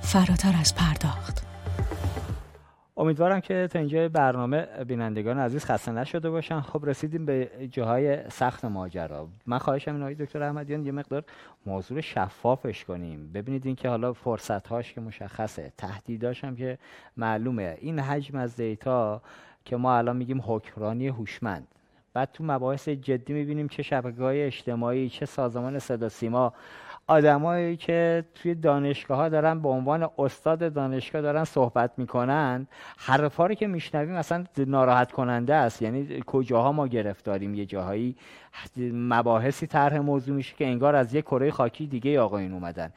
فراتر از پرداخت. امیدوارم که تا اینجا برنامه بینندگان عزیز خسته نشده باشن. خب رسیدیم به جاهای سخت ماجرا. من خواهشم این دکتر احمدیان یه مقدار موضوع شفافش کنیم. ببینید این که حالا فرصت هاش که مشخصه تهدیداش هم که معلومه. این حجم از دیتا که ما الان میگیم حکمرانی هوشمند. بعد تو مباحث جدی می‌بینیم چه شبکه های اجتماعی چه سازمان صدا سیما آدمایی که توی دانشگاه ها دارن به عنوان استاد دانشگاه دارن صحبت می‌کنن حرفا رو که میشنویم اصلا ناراحت کننده است. یعنی کجاها ما گرفتاریم؟ یه جاهایی مباحثی طرح موضوع میشه که انگار از یه کره خاکی دیگه آقایون اومدن.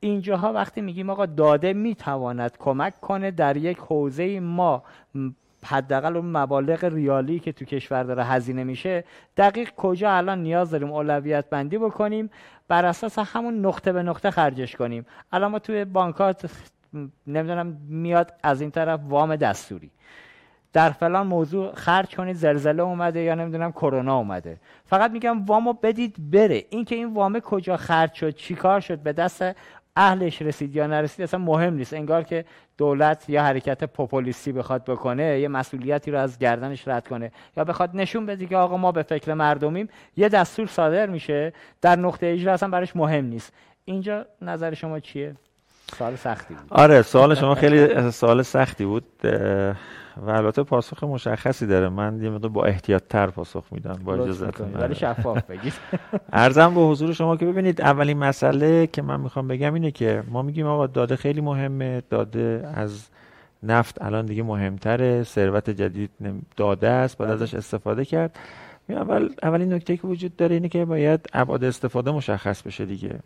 اینجاها وقتی میگیم آقا داده می‌تواند کمک کنه در یک حوزه ما حداقل اون مبالغ ریالی که تو کشور داره هزینه میشه دقیق کجا الان نیاز داریم اولویت بندی بکنیم؟ بر اساس همون نقطه به نقطه خرجش کنیم. الان ما توی بانکات نمی‌دونم میاد از این طرف وام دستوری. در فلان موضوع خرج کنید زلزله اومده یا نمی‌دونم کرونا اومده. فقط میگم وامو بدید بره. اینکه این وامه کجا خرج شد چیکار شد به دست اهلش رسید یا نرسید اصلا مهم نیست. انگار که دولت یا حرکت پوپولیستی بخواد بکنه یه مسئولیتی رو از گردنش رد کنه یا بخواد نشون بده که آقا ما به فکر مردمیم یه دستور صادر میشه. در نقطه اجرا اصلا براش مهم نیست. اینجا نظر شما چیه؟ سوال سختی بود. آره سوال شما خیلی سوال سختی بود. و البته پاسخ مشخصی داره. من یه مقدار با احتیاط تر پاسخ میدم با اجازهتون ولی شفاف بگید (laughs) ارزم به حضور شما که ببینید اولین مسئله که من می‌خوام بگم اینه که ما میگیم آقا داده خیلی مهمه داده از نفت الان دیگه مهمتره ثروت جدید داده است باید بله. ازش استفاده کرد. اول اولین نکته که وجود داره اینه که باید ابعاد استفاده مشخص بشه دیگه.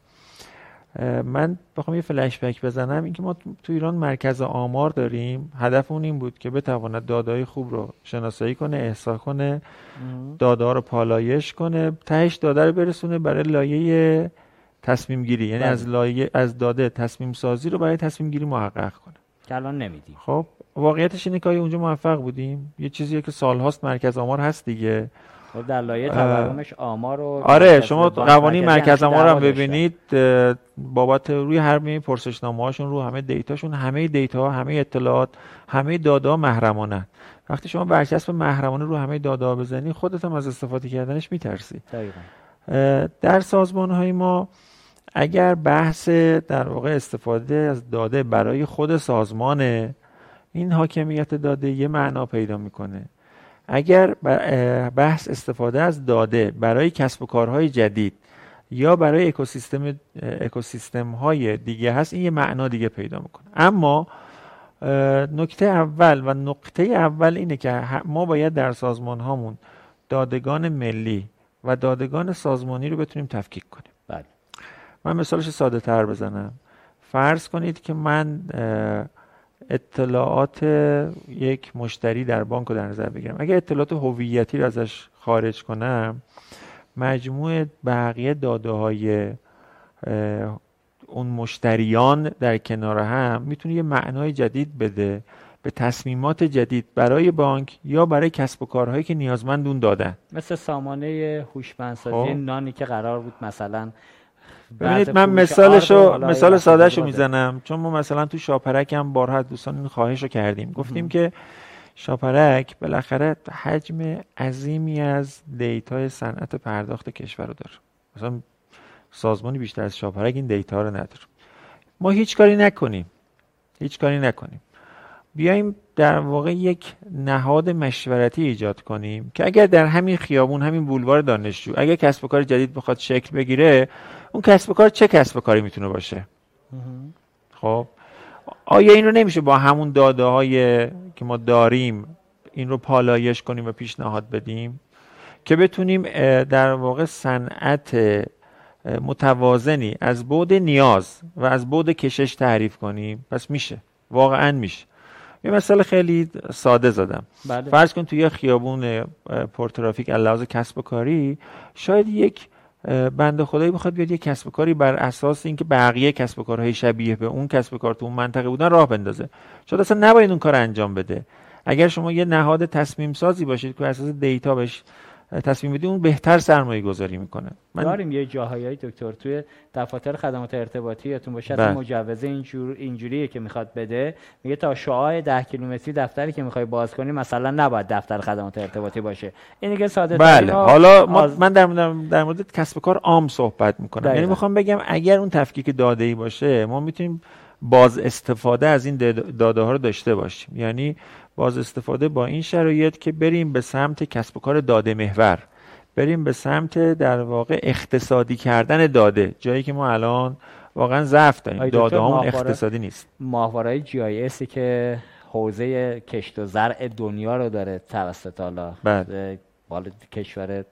من بخوام یه فلش بک بزنم. اینکه ما تو ایران مرکز آمار داریم. هدف اون این بود که بتواند دادای خوب رو شناسایی کنه احسا کنه داده رو پالایش کنه تهش داده رو برسونه برای لایه تصمیم گیری یعنی از بله. لایه از داده تصمیم سازی رو برای تصمیم گیری محقق کنه. که الان نمیدیم. خب واقعیتش اینه که اونجا موفق بودیم؟ یه چیزی که سالهاست مرکز آمار هست دیگه. در لایه تورمش آمار و آره شما قوانین مرکز آمار هم ببینید بابت روی هر می پرسشنامه هاشون رو همه دیتاشون همه دیتا همه اطلاعات همه دادا محرمانه. وقتی شما برچسب محرمانه رو همه دادا بزنی خودت هم از استفاده کردنش میترسی. در سازمان های ما اگر بحث در واقع استفاده از داده برای خود سازمان این حاکمیت داده یه معنا پیدا می‌کنه. اگر بحث استفاده از داده برای کسب و کارهای جدید یا برای اکوسیستم اکوسیستم های دیگه هست این یه معنا دیگه پیدا می‌کنه. اما نکته اول و نقطه اول اینه که ما باید در سازمان هامون دادگان ملی و دادگان سازمانی رو بتونیم تفکیک کنیم. بله. من مثالش ساده تر بزنم. فرض کنید که من اطلاعات یک مشتری در بانک رو در نظر بگیرم اگر اطلاعات هویتی رو ازش خارج کنم مجموع بقیه داده های اون مشتریان در کنار هم می‌تونه یه معنای جدید بده به تصمیمات جدید برای بانک یا برای کسب و کارهایی که نیازمند اون دادن مثل سامانه هوشمندسازی خب. نانی که قرار بود مثلا ببینید من مثالشو مثال سادهشو می‌زنم. چون ما مثلا تو شاپرک هم بارها دوستان این خواهش رو کردیم. گفتیم که شاپرک بالاخره حجم عظیمی از دیتای صنعت پرداخت کشور رو داره. مثلا سازمانی بیشتر از شاپرک این دیتا رو نداره. ما هیچ کاری نکنیم. هیچ کاری نکنیم. بیایم در واقع یک نهاد مشورتی ایجاد کنیم که اگر در همین خیابون همین بولوار دانشجو اگر کسب و کار جدید بخواد شکل بگیره اون کسب و کار چه کسب و کاری می‌تونه باشه؟ خب. آیا این رو نمیشه با همون داده های که ما داریم این رو پالایش کنیم و پیشنهاد بدیم؟ که بتونیم در واقع صنعت متوازنی از بود نیاز و از بود کشش تعریف کنیم؟ پس میشه. واقعا میشه. یه مسئله خیلی ساده زدم. بله. فرض کن توی خیابون پرترافیک لحاظ کسب و کاری شاید یک بنده خدایی بخواد بیاد یک کسب کاری بر اساس اینکه بقیه کسب کارهای شبیه به اون کسب کار تو اون منطقه بودن راه بندازه. شاید اصلا نباید اون کار انجام بده. اگر شما یه نهاد تصمیم سازی باشید که اساس دیتا بهش تصمیم بدی اون بهتر سرمایه گذاری می‌کنه. من داریم یه جاهایی دکتر توی دفاتر خدمات ارتباطی یاتون باشه بله. مجوزه اینجور اینجوریه که می‌خواد بده. میگه تا شعاع 10 کیلومتری دفتری که می‌خوای باز کنی مثلا نباید دفتر خدمات ارتباطی باشه. این دیگه ساده بله. حالا من در مورد در مورد کسب کار عام صحبت می‌کنم. یعنی می‌خوام بگم اگر اون تفکیک داده ای باشه ما می‌تونیم باز استفاده از این داده ها رو داشته باشیم. یعنی باز استفاده با این شرایط که بریم به سمت کسب و کار داده محور. بریم به سمت در واقع اقتصادی کردن داده جایی که ما الان واقعا ضعف داریم. داده همون اقتصادی نیست. ماهواره جی آی اسی که حوزه کشت و زرع دنیا رو داره توسط حالا. بله. کشور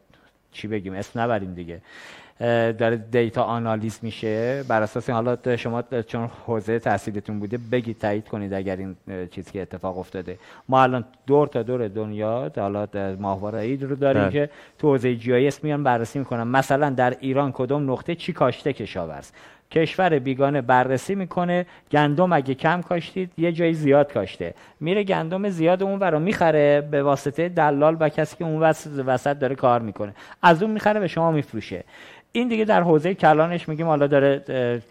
چی بگیم اسم نبریم دیگه. داره دیتا آنالیز میشه. بر اساس حالا شما چون حوزه تحصیلتون بوده بگید تایید کنید اگر این چیزی که اتفاق افتاده. ما الان دور تا دور دنیا حالا ماهواره اید رو داریم بله. که تو حوزه جی اس میان بررسی می‌کنن. مثلا در ایران کدوم نقطه چی کاشته کشاورز؟ کشور بیگانه بررسی می‌کنه. گندم اگه کم کاشتید یه جایی زیاد کاشته. میره گندم زیاد اون رو می‌خره به واسطه دلال و کسی که اون وسط داره کار می‌کنه. از اون می‌خره به شما میفروشه. این دیگه در حوزه کلانش میگیم حالا داره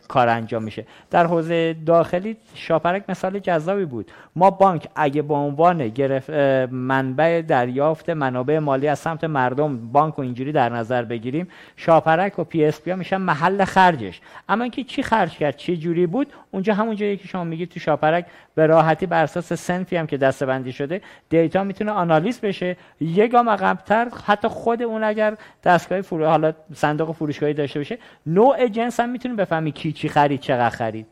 کار انجام میشه. در حوزه داخلی شاپرک مثال جذابی بود. ما بانک اگه به عنوان گرفت منبع دریافت منابع مالی از سمت مردم بانک و اینجوری در نظر بگیریم شاپرک و PSP میشن محل خرجش. اما اینکه چی خرج کرد چی جوری بود اونجا همون جایی که شما میگید تو شاپرک به راحتی بر اساس صنفی هم که دسته‌بندی شده دیتا می‌تونه آنالیز بشه. یک گام عقب‌تر حتی خود اون اگر دستگاه فرو حالا صندوق فروشگاهی داشته باشه نوع جنس هم می‌تونه بفهمی کی چی خرید چقدر خرید.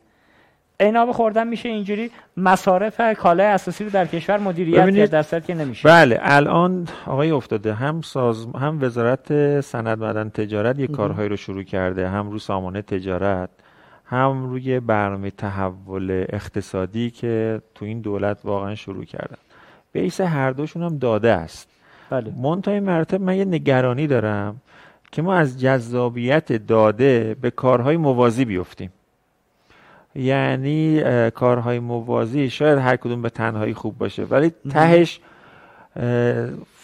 اینابه خوردن میشه اینجوری مصارف کالای اساسی رو در کشور مدیریت کرد در که نمیشه. بله الان آقای افتاده هم ساز هم وزارت سند معدن تجارت یه کارهایی رو شروع کرده هم رو سامانه تجارت. هم روی برنامه تحول اقتصادی که تو این دولت واقعا شروع کردن. بیس هر دوشون هم داده است. بله. منتهای مرتب من یه نگرانی دارم که ما از جذابیت داده به کارهای موازی بیفتیم. یعنی کارهای موازی شاید هر کدوم به تنهایی خوب باشه ولی تهش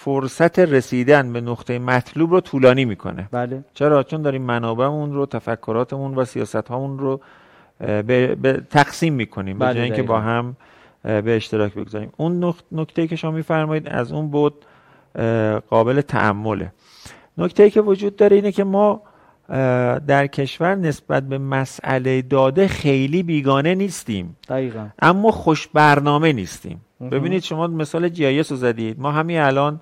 فرصت رسیدن به نقطه مطلوب رو طولانی می‌کنه. بله. چرا؟ چون داریم منابعمون رو تفکراتمون و سیاست هامون رو به, به تقسیم می‌کنیم. بله به جای اینکه با هم به اشتراک بگذاریم. اون نکته که شما میفرمایید از اون بود قابل تعمله نکته که وجود داره اینه که ما در کشور نسبت به مسئله داده خیلی بیگانه نیستیم. دقیقا. اما خوش برنامه نیستیم. ببینید شما مثال جی رو زدید. ما همین الان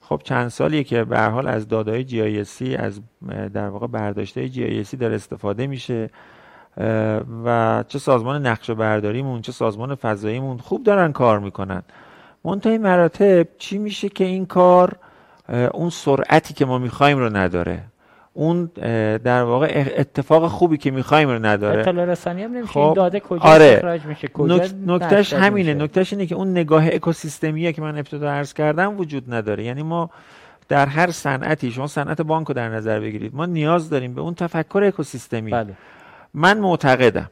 خب چند سالیه که به حال از دادای جی از در واقع برداشته جی داره استفاده میشه و چه سازمان نقشه برداریمون چه سازمان فضاییمون خوب دارن کار می‌کنن. منتهای مراتب چی میشه که این کار اون سرعتی که ما می‌خوایم رو نداره؟ اون در واقع اتفاق خوبی که می‌خوایم رو نداره. اطلاع رسانی هم نمیشه. خب، این داده کجا آره. اخراج میشه کجا نک- نکتهش نشر همینه میشه؟ نکتهش اینه که اون نگاه اکوسیستمیه که من ابتدا عرض کردم وجود نداره. یعنی ما در هر صنعتی شما صنعت بانک رو در نظر بگیرید. ما نیاز داریم به اون تفکر اکوسیستمی. بله. من معتقدم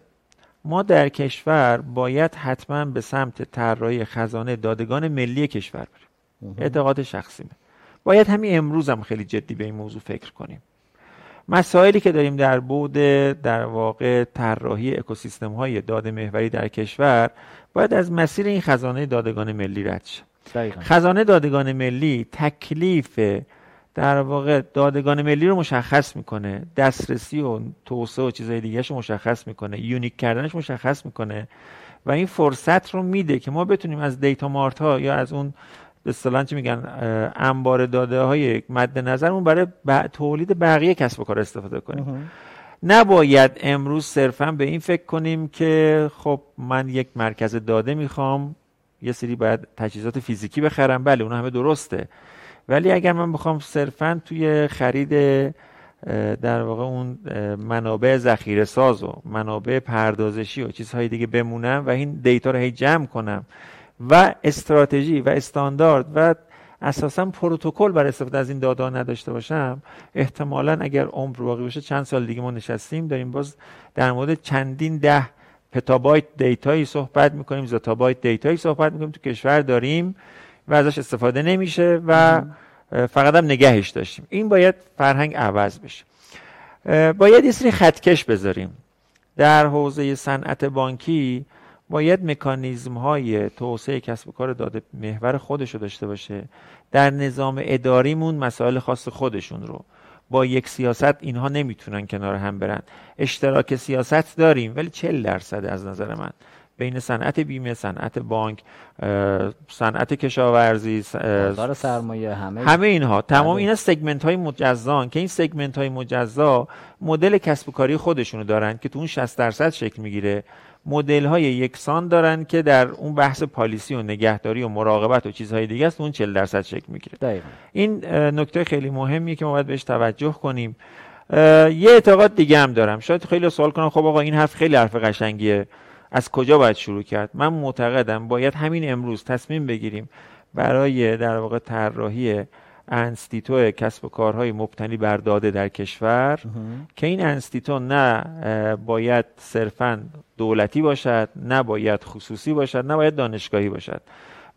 ما در کشور باید حتما به سمت طراحی خزانه دادگان ملی کشور بریم. اعتقاد شخصیمه باید همین امروز هم خیلی جدی به این موضوع فکر کنیم. مسائلی که داریم در بود در واقع طراحی اکوسیستم های داده محوری در کشور باید از مسیر این خزانه دادگان ملی رد شه. خزانه دادگان ملی تکلیف در واقع دادگان ملی رو مشخص می‌کنه دسترسی و توسعه و چیزهای دیگه رو مشخص می‌کنه یونیک کردنش مشخص می‌کنه و این فرصت رو میده که ما بتونیم از دیتا مارت ها یا از اون به اصطلاح چی میگن انبار داده های مد نظرمون برای ب- تولید بقیه کسب و کار استفاده کنیم. نباید امروز صرفا به این فکر کنیم که خب من یک مرکز داده می‌خوام یه سری باید تجهیزات فیزیکی بخرم بله اون همه درسته ولی اگر من بخوام صرفا توی خرید در واقع اون منابع ذخیره ساز و منابع پردازشی و چیزهای دیگه بمونم و این دیتا رو هی جمع کنم و استراتژی و استاندارد و اساسا پروتکل برای استفاده از این داده نداشته باشم احتمالا اگر عمر باقی باشه چند سال دیگه ما نشستیم داریم باز در مورد چندین ده پتابایت دیتایی صحبت می‌کنیم زتابایت دیتایی صحبت می‌کنیم تو کشور داریم و ازش استفاده نمیشه و فقط هم نگهش داشتیم. این باید فرهنگ عوض بشه. باید یه سری خطکش بذاریم. در حوزه صنعت بانکی باید مکانیزم های توسعه کسب و کار داده محور خودش رو داشته باشه. در نظام اداریمون مسائل خاص خودشون رو. با یک سیاست اینها نمی‌تونن کنار هم برن. اشتراک سیاست داریم ولی 40 درصد از نظر من بین صنعت بیمه صنعت بانک صنعت کشاورزی سرمایه همه همه اینها. تمام بله. اینا سگمنت های مجزان که این سگمنت های مجزا مدل کسب و کاری خودشونو دارن که تو اون 60 درصد شکل می‌گیره. مدل های یکسان دارن که در اون بحث پالیسی و نگهداری و مراقبت و چیزهای دیگه است اون 40 درصد شکل می‌گیره. دقیقاً. این نکته خیلی مهمیه که ما باید بهش توجه کنیم. یه اعتقاد دیگه هم دارم. شاید خیلی سوال کنم خب آقا این حرف خیلی حرف قشنگیه. از کجا باید شروع کرد؟ من معتقدم باید همین امروز تصمیم بگیریم برای در واقع طراحی انستیتو کسب و کارهای مبتنی بر داده در کشور که این انستیتو نه باید صرفا دولتی باشد نه باید خصوصی باشد نه باید دانشگاهی باشد.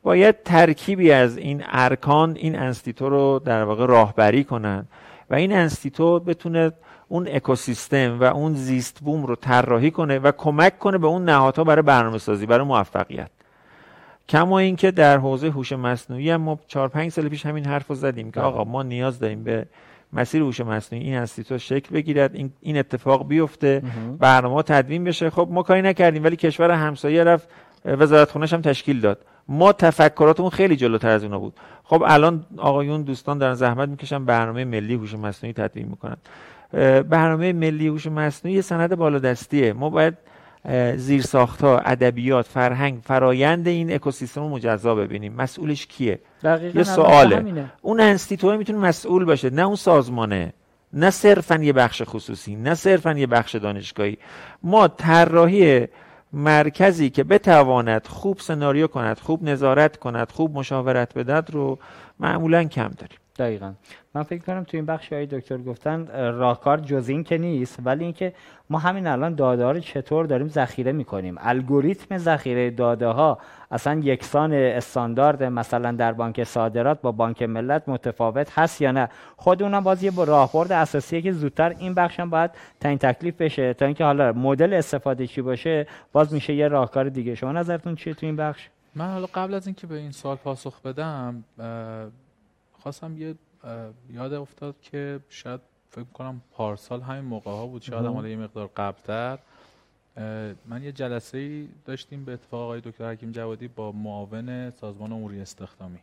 باید ترکیبی از این ارکان این انستیتو رو در واقع راهبری کنند و این انستیتو بتونه اون اکوسیستم و اون زیست بوم رو طراحی کنه و کمک کنه به اون نهادها برای برنامه سازی برای موفقیت. کما اینکه در حوزه هوش مصنوعی هم ما 4 5 سال پیش همین حرف رو زدیم که بله. آقا ما نیاز داریم به مسیر هوش مصنوعی این انستیتو شکل بگیرد این, این اتفاق بیفته برنامه تدوین بشه. خب ما کاری نکردیم ولی کشور همسایه رفت وزارت خونش هم تشکیل داد. ما تفکراتمون خیلی جلوتر از اونا بود. خب الان آقایون دوستان دارن زحمت می‌کشن برنامه ملی هوش مصنوعی تدوین می‌کنن. برنامه ملی هوش مصنوعی سند بالادستیه. ما باید زیر ساختها ادبیات فرهنگ فرایند این اکوسیستم رو مجزا ببینیم. مسئولش کیه؟ یه سواله. اون انستیتوه می‌تونه مسئول باشه. نه اون سازمانه نه صرفا یه بخش خصوصی نه صرفا یه بخش دانشگاهی. ما طراحی مرکزی که بتواند خوب سناریو کند خوب نظارت کند خوب مشاورت بدهد رو معمولا کم داریم. دقیقا. من فکر کنم تو این بخش های دکتر گفتن اه، راهکار جز این که نیست ولی اینکه ما همین الان داده رو چطور داریم ذخیره می‌کنیم. الگوریتم ذخیره داده ها اصلا یکسان استاندارد مثلا در بانک صادرات با بانک ملت متفاوت هست یا نه؟ خود اونم باز یه با راهبرد اساسیه که زودتر این بخش هم باید تعیین تکلیف بشه تا اینکه حالا مدل استفاده چی باشه باز میشه یه راهکار دیگه. شما نظرتون چیه تو این بخش؟ من حالا قبل از اینکه به این سال پاسخ بدم خواستم یه یاد افتاد که شاید فکر کنم پارسال همین موقع ها بود شاید هم حالا یه مقدار قبلتر. من یه جلسه ای داشتیم به اتفاق آقای دکتر حکیم جوادی با معاون سازمان اموری استخدامی.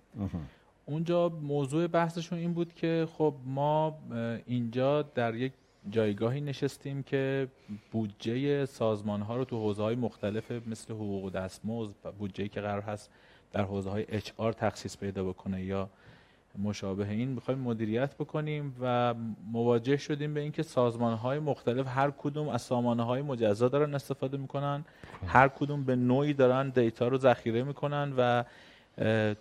اونجا موضوع بحثشون این بود که خب ما اینجا در یک جایگاهی نشستیم که بودجه سازمان ها رو تو حوزه های مختلف مثل حقوق و دستمزد بودجه که قرار هست در حوزه های اچ آر تخصیص پیدا بکنه یا مشابه این می‌خوایم مدیریت بکنیم و مواجه شدیم به اینکه سازمان های مختلف هر کدوم از سامانه های مجزا دارن استفاده می‌کنن. هر کدوم به نوعی دارن دیتا رو ذخیره می‌کنن و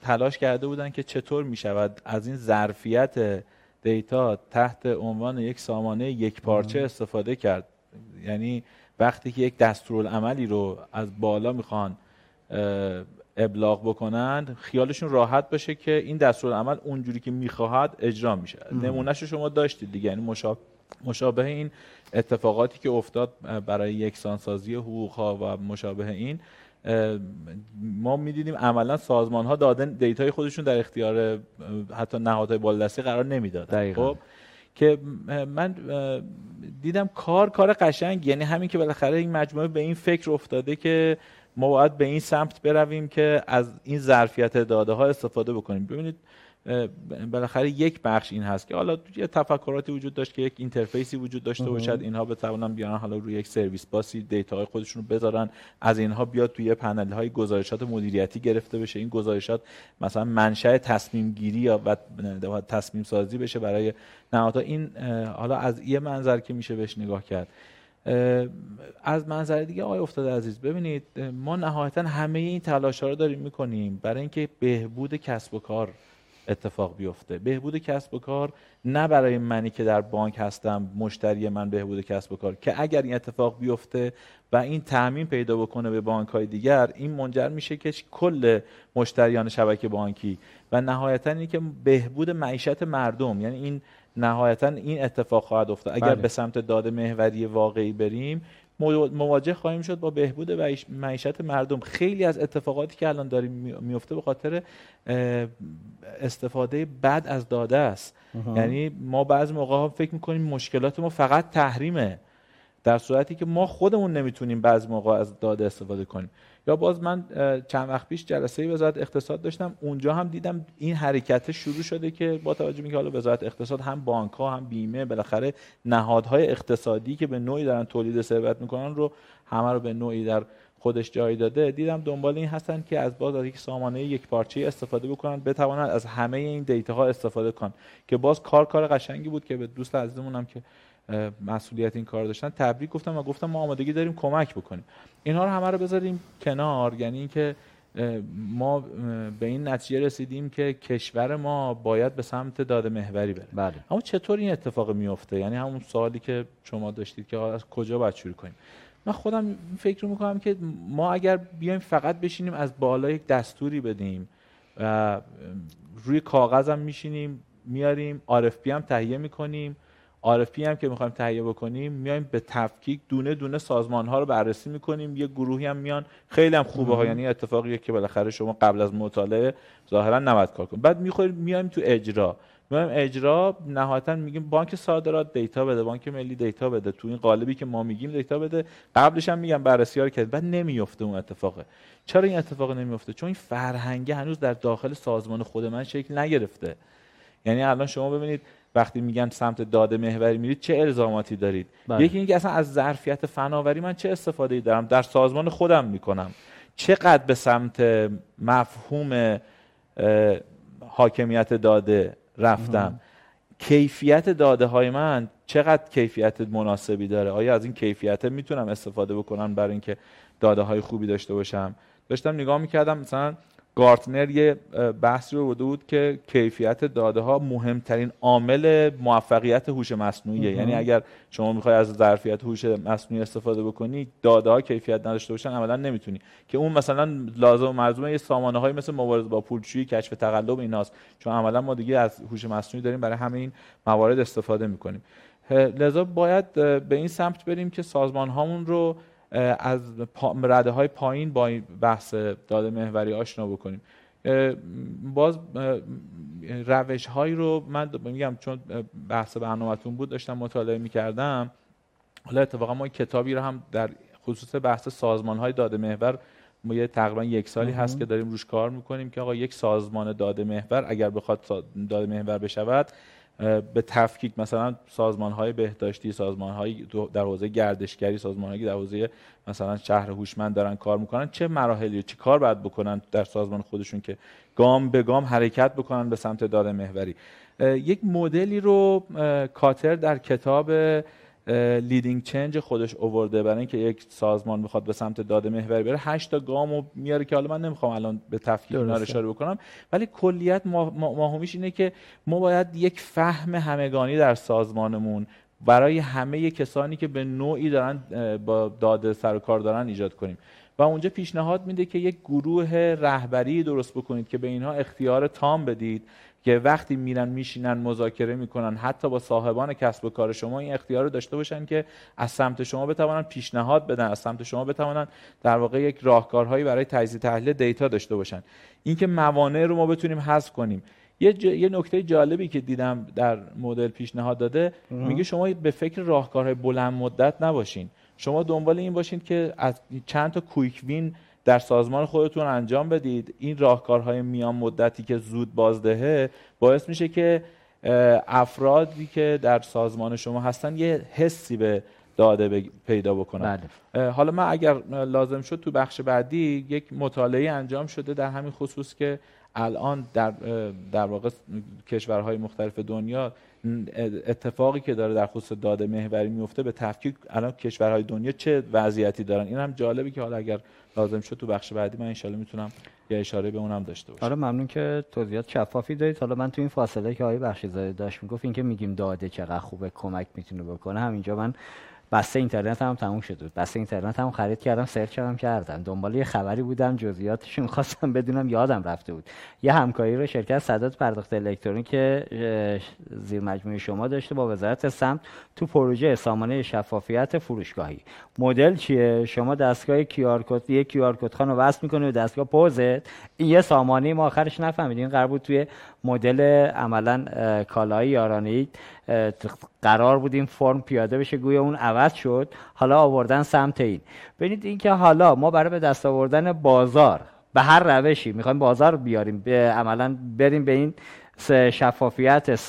تلاش کرده بودن که چطور می‌شود از این ظرفیت دیتا تحت عنوان یک سامانه یک پارچه استفاده کرد. یعنی وقتی که یک دستورالعملی رو از بالا می‌خوان ابلاغ بکنند خیالشون راحت باشه که این دستورالعمل اونجوری که می‌خواهد اجرا میشه. نمونهش شما داشتید دیگه یعنی مشابه مشابه این اتفاقاتی که افتاد برای یکسانسازی حقوق ها و مشابه این ما می‌دیدیم عملا سازمان ها دادن دیتای خودشون در اختیار حتی نهادهای بالادستی قرار نمی‌دادن. خب که من دیدم کار کار قشنگ. یعنی همین که بالاخره این مجموعه به این فکر افتاده که ما باید به این سمت برویم که از این ظرفیت داده ها استفاده بکنیم. ببینید بالاخره یک بخش این هست که حالا یه تفکراتی وجود داشت که یک اینترفیسی وجود داشته باشد. اینها بتوانن بیان حالا روی یک سرویس باسی های خودشون رو بذارن. از اینها بیاد توی پنل های گزارشات مدیریتی گرفته بشه. این گزارشات مثلا منشأ تصمیم گیری یا و تصمیم سازی بشه برای نهادها. این حالا از یه منظر که میشه بهش نگاه کرد. از منظر دیگه آقای افتاده عزیز ببینید ما نهایتا همه این تلاش ها رو داریم می‌کنیم برای اینکه بهبود کسب و کار اتفاق بیفته. بهبود کسب و کار نه برای منی که در بانک هستم مشتری من بهبود کسب و کار که اگر این اتفاق بیفته و این تعمین پیدا بکنه به بانک های دیگر این منجر میشه که کل مشتریان شبکه بانکی. و نهایتا اینه که بهبود معیشت مردم یعنی این نهایتا این اتفاق خواهد افتاد. اگر بله. به سمت داده محوری واقعی بریم مواجه خواهیم شد با بهبود معیشت مردم. خیلی از اتفاقاتی که الان داریم میفته به خاطر استفاده بد از داده است. یعنی ما بعضی موقع ها فکر می‌کنیم مشکلات ما فقط تحریمه. در صورتی که ما خودمون نمی‌تونیم بعض موقع از داده استفاده کنیم. یا باز من چند وقت پیش جلسه وزارت اقتصاد داشتم. اونجا هم دیدم این حرکت شروع شده که با توجه به حالا وزارت اقتصاد هم بانک ها هم بیمه بالاخره نهادهای اقتصادی که به نوعی دارن تولید ثروت می‌کنن رو همه رو به نوعی در خودش جای داده. دیدم دنبال این هستن که از باز از یک سامانه یک پارچه استفاده بکنن بتوانند از همه این دیتا ها استفاده کنن. که باز کار کار قشنگی بود که به دوست عزیزمونم که مسئولیت این کار داشتن. تبریک گفتم و گفتم ما آمادگی داریم کمک بکنیم. اینها رو همه رو بذاریم کنار. یعنی اینکه ما به این نتیجه رسیدیم که کشور ما باید به سمت داده محوری بره. بله. اما چطور این اتفاق میفته یعنی همون سوالی که شما داشتید که از کجا باید شروع کنیم؟ من خودم فکر می‌کنم که ما اگر بیایم فقط بشینیم از بالا یک دستوری بدیم و روی کاغذم میشینیم میاریم RFP هم تهیه می‌کنیم RFP هم که می‌خوایم تهیه بکنیم میایم به تفکیک دونه دونه سازمان ها رو بررسی می‌کنیم. یه گروهی هم میان. خیلی هم خوبه ها. یعنی اتفاقیه که بالاخره شما قبل از مطالعه ظاهرا نباید کار کنید. بعد می‌خوریم میایم تو اجرا. میایم اجرا نهایتا میگیم بانک صادرات دیتا بده بانک ملی دیتا بده. تو این قالبی که ما میگیم دیتا بده. قبلش هم میگم بررسی ها کرد. بعد نمیفته اون اتفاقه چرا این اتفاق نمیفته چون این فرهنگه هنوز در داخل سازمان خود من شکل نگرفته. یعنی الان شما ببینید وقتی میگن سمت داده محوری میرید چه الزاماتی دارید؟ بله. یکی اینکه اصلا از ظرفیت فناوری من چه استفاده ای دارم؟ در سازمان خودم می‌کنم. چقدر به سمت مفهوم حاکمیت داده رفتم؟ کیفیت داده های من چقدر کیفیت مناسبی داره؟ آیا از این کیفیت می‌تونم استفاده بکنم برای اینکه داده های خوبی داشته باشم؟ داشتم نگاه می‌کردم مثلا گارتنر یه بحثی رو بوده بود که کیفیت داده ها مهمترین عامل موفقیت هوش مصنوعیه. یعنی اگر شما می‌خوای از ظرفیت هوش مصنوعی استفاده بکنی داده ها کیفیت نداشته باشن عملا نمی‌تونی. که اون مثلا لازم و ملزوم یه سامانه های مثل مبارزه با پولشویی کشف تقلب ایناست. چون عملا ما دیگه از هوش مصنوعی داریم برای همه این موارد استفاده می‌کنیم. لذا باید به این سمت بریم که سازمان هامون رو از رده های پایین با این بحث داده محوری آشنا بکنیم. باز روش هایی رو من میگم چون بحث برنامهتون بود داشتم مطالعه می‌کردم. حالا اتفاقا ما کتابی رو هم در خصوص بحث سازمان های داده محور ما یه تقریبا یک سالی هست که داریم روش کار می‌کنیم که آقا یک سازمان داده محور اگر بخواد داده محور بشود به تفکیک مثلا سازمان های بهداشتی سازمان های در حوزه گردشگری سازمان هایی در حوزه مثلا شهر هوشمند دارن کار می‌کنن چه مراحلی چه کار باید بکنن در سازمان خودشون که گام به گام حرکت بکنن به سمت داده محوری؟ یک مدلی رو کاتر در کتاب Leading Change خودش آورده برای اینکه یک سازمان بخواد به سمت داده محوری بره. 8 تا گامو میاره که حالا من نمی‌خوام الان به تفکیک اینا اشاره بکنم. ولی کلیت ماهمیش اینه که ما باید یک فهم همگانی در سازمانمون برای همه کسانی که به نوعی دارن با داده سر و کار دارن ایجاد کنیم. و اونجا پیشنهاد میده که یک گروه رهبری درست بکنید که به اینها اختیار تام بدید. که وقتی میرن میشینن مذاکره می‌کنن حتی با صاحبان کسب و کار شما این اختیار رو داشته باشن که از سمت شما بتوانن پیشنهاد بدن از سمت شما بتوانن در واقع یک راهکارهایی برای تجزیه تحلیل دیتا داشته باشن. اینکه موانع رو ما بتونیم حذف کنیم. یه, یه نکته جالبی که دیدم در مدل پیشنهاد داده میگه شما به فکر راهکارهای بلند مدت نباشین. شما دنبال این باشین که از چند تا کویک وین در سازمان خودتون انجام بدید. این راهکارهای میان مدتی که زود بازدهه باعث میشه که افرادی که در سازمان شما هستن یه حسی به داده پیدا بکنن. بله. حالا من اگر لازم شد تو بخش بعدی یک مطالعه انجام شده در همین خصوص که الان در در واقع کشورهای مختلف دنیا اتفاقی که داره در خصوص داده محوری میفته به تفکیک الان کشورهای دنیا چه وضعیتی دارن؟ این هم جالبی که حالا اگر لازم شد تو بخش بعدی من انشالله می‌تونم یه اشاره به اونم داشته باشم. حالا ممنون که توضیحات شفافی دارید حالا من تو این فاصله که آقای بخشی داشت می‌گفت اینکه میگیم داده چقدر خوبه کمک می‌تونه بکنه. همینجا من بسته اینترنت هم تموم شده بود. بسته اینترنت هم خرید کردم search هم کردم. دنبال یه خبری بودم جزئیاتش خواستم بدونم یادم رفته بود. یه همکاری رو شرکت سادات پرداخت الکترونیک زیر مجموعه شما داشته با وزارت سمت تو پروژه سامانه شفافیت فروشگاهی. مدل چیه؟ شما دستگاه QR code یه QR code خوان رو وصل می‌کنه به دستگاه پوزت. این یه سامانه ما آخرش نفهمیدین قرار بود توی مدل عملا کالای یارانه قرار بود این فرم پیاده بشه گویا اون عوض شد حالا آوردن سمت این. ببینید اینکه حالا ما برای به دست آوردن بازار به هر روشی می‌خوایم بازار بیاریم به عملا بریم به این شفافیت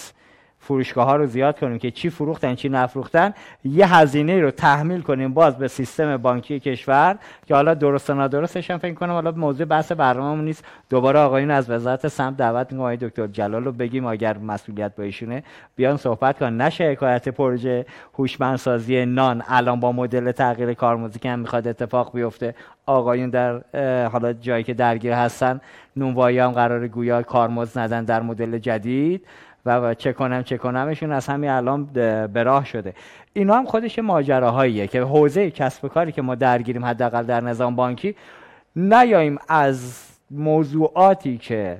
فروشگاه ها رو زیاد کنیم که چی فروختن چی نفروختن یه هزینه رو تحمیل کنیم باز به سیستم بانکی کشور که حالا درست و نادرستش هم فکر کنم حالا موضوع بحث برنامه‌مون نیست. دوباره آقایون از وزارت سمت دعوت می‌کنم دکتر جلال رو بگیم اگر مسئولیت با ایشونه. بیان صحبت کنن نشه حکایت پروژه هوشمندسازی نان الان با مدل تغییر کارمزدی که هم می‌خواد اتفاق بیفته. آقایون در حالا جایی که درگیر هستن نونوایی هم قرار گویا کارمزد ندن در مدل جدید. و چه کنم چه کنمشون از همین الان به راه شده. اینا هم خودش ماجراهاییه که حوزه کسب و کاری که ما درگیریم حداقل در نظام بانکی نیاییم از موضوعاتی که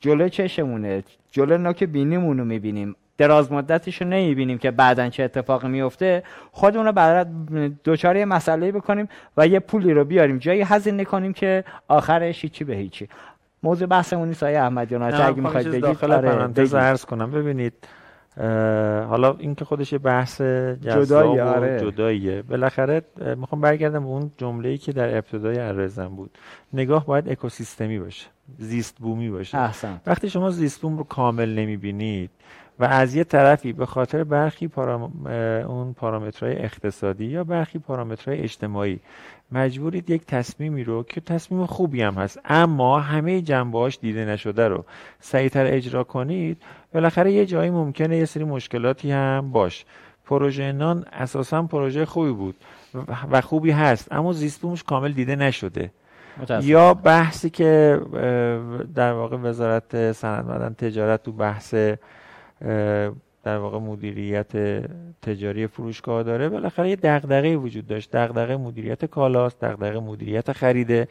جلو چشمونه جلو نوک بینیمون رو می‌بینیم. دراز مدتش رو نمی‌بینیم که بعدا چه اتفاقی میفته خودمون رو برای دوچاره مسئله بکنیم و یه پولی رو بیاریم. جایی هزینه کنیم که آخرش هیچی به هیچی. موضوع بحثمون نیست آقای احمدیان اگه می‌خواید بگید داخل آره پرانتز عرض کنم. ببینید حالا این که خودش بحث جدایی آره. جداییه. بالاخره می‌خوام برگردم به اون جمله ای که در ابتدای عرضم بود. نگاه باید اکوسیستمی باشه زیست بومی باشه. احسن. وقتی شما زیست بوم رو کامل نمی‌بینید و از یه طرفی به خاطر برخی پارام... اون پارامترهای اقتصادی یا برخی پارامترهای اجتماعی مجبورید یک تصمیمی رو که تصمیم خوبی هم هست. اما همه جنبهاش دیده نشده رو. سریعتر اجرا کنید بالاخره یه جایی ممکنه یه سری مشکلاتی هم باش. پروژه نان اساسا پروژه خوبی بود و خوبی هست اما زیستبومش کامل دیده نشده. یا بحثی که در واقع وزارت صنعت تجارت تو بحث در واقع مدیریت تجاری فروشگاه داره. بالاخره یه دغدغه وجود داشت. دغدغه مدیریت کالاست دغدغه مدیریت خریده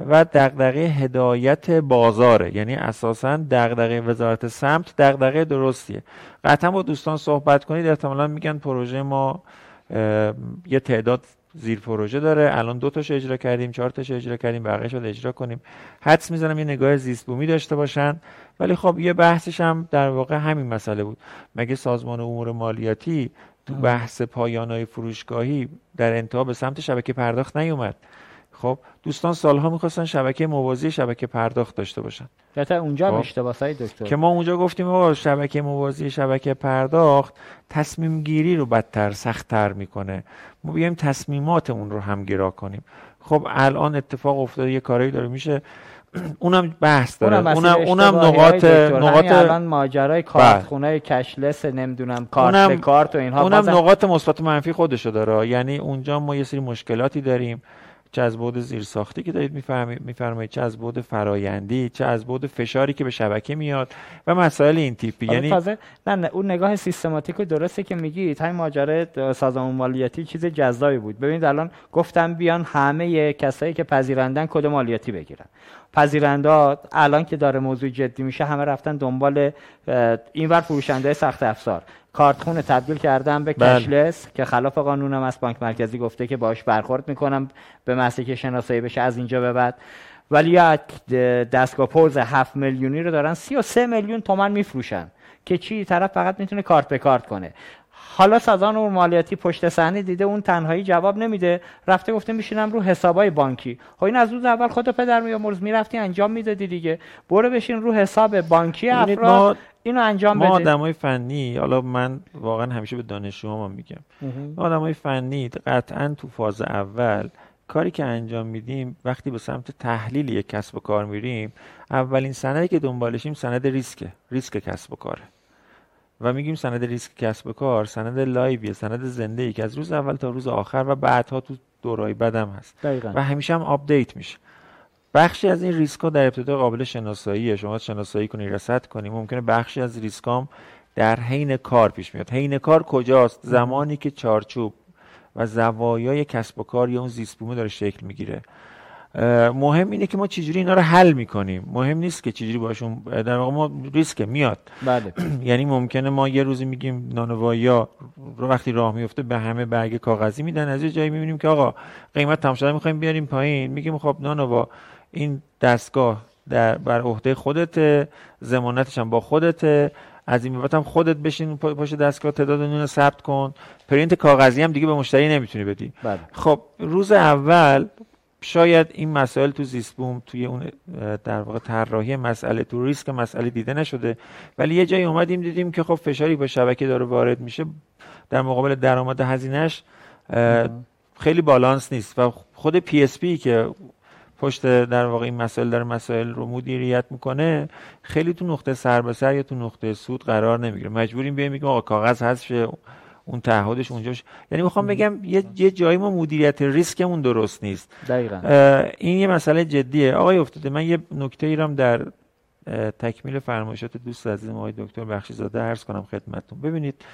و دغدغه هدایت بازاره. یعنی اساسا دغدغه وزارت سمت دغدغه درستیه. قطعا با دوستان صحبت کنید احتمالا میگن پروژه ما یه تعداد زیر پروژه داره. الان دو تاش اجرا کردیم چهار تاش اجرا کردیم بقیه شده اجرا کنیم. حدس می‌زنم یه نگاه زیست بومی داشته باشن. ولی خب یه بحثش هم در واقع همین مسئله بود. مگه سازمان امور مالیاتی تو بحث پایانای فروشگاهی در انتها به سمت شبکه پرداخت نیومد؟ خب دوستان سالها می‌خواستن شبکه موازی شبکه پرداخت داشته باشن. حتی اونجا خب. اشتباه دکتر. که ما اونجا گفتیم آقا شبکه موازی شبکه پرداخت تصمیم گیری رو بدتر سختتر می‌کنه. ما بیایم تصمیمات اون رو هم گرا کنیم. خب الان اتفاق افتاده یه کاری داره میشه (clears throat) اونم بحث داره. اونم, اونم, اونم نقاط نقاط الان ماجرای کارتخونه کشلس نمی‌دونم کارت اونم- کارت و اینها. اونم بازم- نقاط مثبت منفی خودشو داره. یعنی اونجا ما یه سری مشکلاتی داریم. چه از بعد زیرساختی که دارید میفرمایید چه از بعد فرایندی چه از بعد فشاری که به شبکه میاد و مسائل این تیپی حالا یعنی تازه نه نه اون نگاه سیستماتیک و درسته که میگید. همین ماجرای سازمان مالیاتی چیز جذابی بود. ببینید الان گفتم بیان همه کسایی که پذیرندن کد مالیاتی بگیرن. پذیرنده الان که داره موضوع جدی میشه همه رفتن دنبال اینور فروشنده سخت افزار. کارتخونه تبدیل کردن به بله. کشلس که خلاف قانونم است بانک مرکزی گفته که باش برخورد می‌کنم به محضی که شناسایی بشه از اینجا به بعد. ولی یک دستگاه پوز 7 میلیونی رو دارن 33 میلیون تومن میفروشن که چی؟ طرف فقط می‌تونه کارت به کارت کنه. حالا سازمان امور مالیاتی پشت صحنه دیده اون تنهایی جواب نمیده. رفته گفته میشینم رو حسابای بانکی. خب این از روز اول خود پدر میامرز می‌رفتی انجام می‌دادی دیگه. برو بشین رو حساب بانکی افراد. ما اینو انجام ما بده. آدمای فنی حالا من واقعا همیشه به دانشجوها میگم. ما آدمای فنی قطعا تو فاز اول کاری که انجام میدیم وقتی به سمت تحلیل یک کسب و کار میریم اولین سندی که دنبالشیم سند ریسکه. ریسک کسب و کاره. و میگیم سند ریسک کسب و کار سند live یه سند زنده ای که از روز اول تا روز آخر و بعدها تو دورای بعدم هست. دقیقاً. و همیشه هم update میشه. بخشی از این ریسک ها در ابتدا قابل شناساییه. شما شناسایی کنی رصد کنی. ممکنه بخشی از ریسکام در حین کار پیش میاد. حین کار کجاست؟ زمانی که چارچوب و زوایای کسب و کار یا اون زیست بومه داره شکل می‌گیره. مهم اینه که ما چجوری اینا رو حل می‌کنیم. مهم نیست که چجوری باشون در واقع ما ریسک میاد. بله. (clears throat) یعنی ممکنه ما یه روزی میگیم نانوایی رو وقتی راه میفته به همه برگ کاغذی میدن از یه جایی می‌بینیم که آقا قیمت تمام شده می‌خوایم بیاریم پایین. میگیم خب نانوا این دستگاه در بر عهده خودت ضمانتش هم با خودت از این بابت هم خودت بشین پشت دستگاه تعداد نون رو ثبت کن. پرینت کاغذی هم دیگه به مشتری نمی‌تونی بدی. بله. خب روز اول شاید این مسائل تو زیست بوم توی اون در واقع طراحی مسئله تو ریسک مسئله دیده نشده. ولی یه جایی اومدیم دیدیم که خب فشاری با شبکه داره وارد میشه. در مقابل درآمد هزینهش خیلی بالانس نیست. و خود PSP که پشت در واقع این مسائل داره مسائل رو مدیریت می‌کنه خیلی تو نقطه سر به سر یا تو نقطه سود قرار نمی‌گیره. مجبوریم بیایم بگیم آقا کاغذ شه اون تعهدش اونجاش یعنی می‌خوام بگم یه یه جایی ما مدیریت ریسکمون درست نیست. دقیقا. این یه مسئله جدیه. آقای افتاده من یه نکته ای رو هم در تکمیل فرمایشات دوست عزیزم آقای دکتر بخشیزاده عرض کنم خدمتتون. ببینید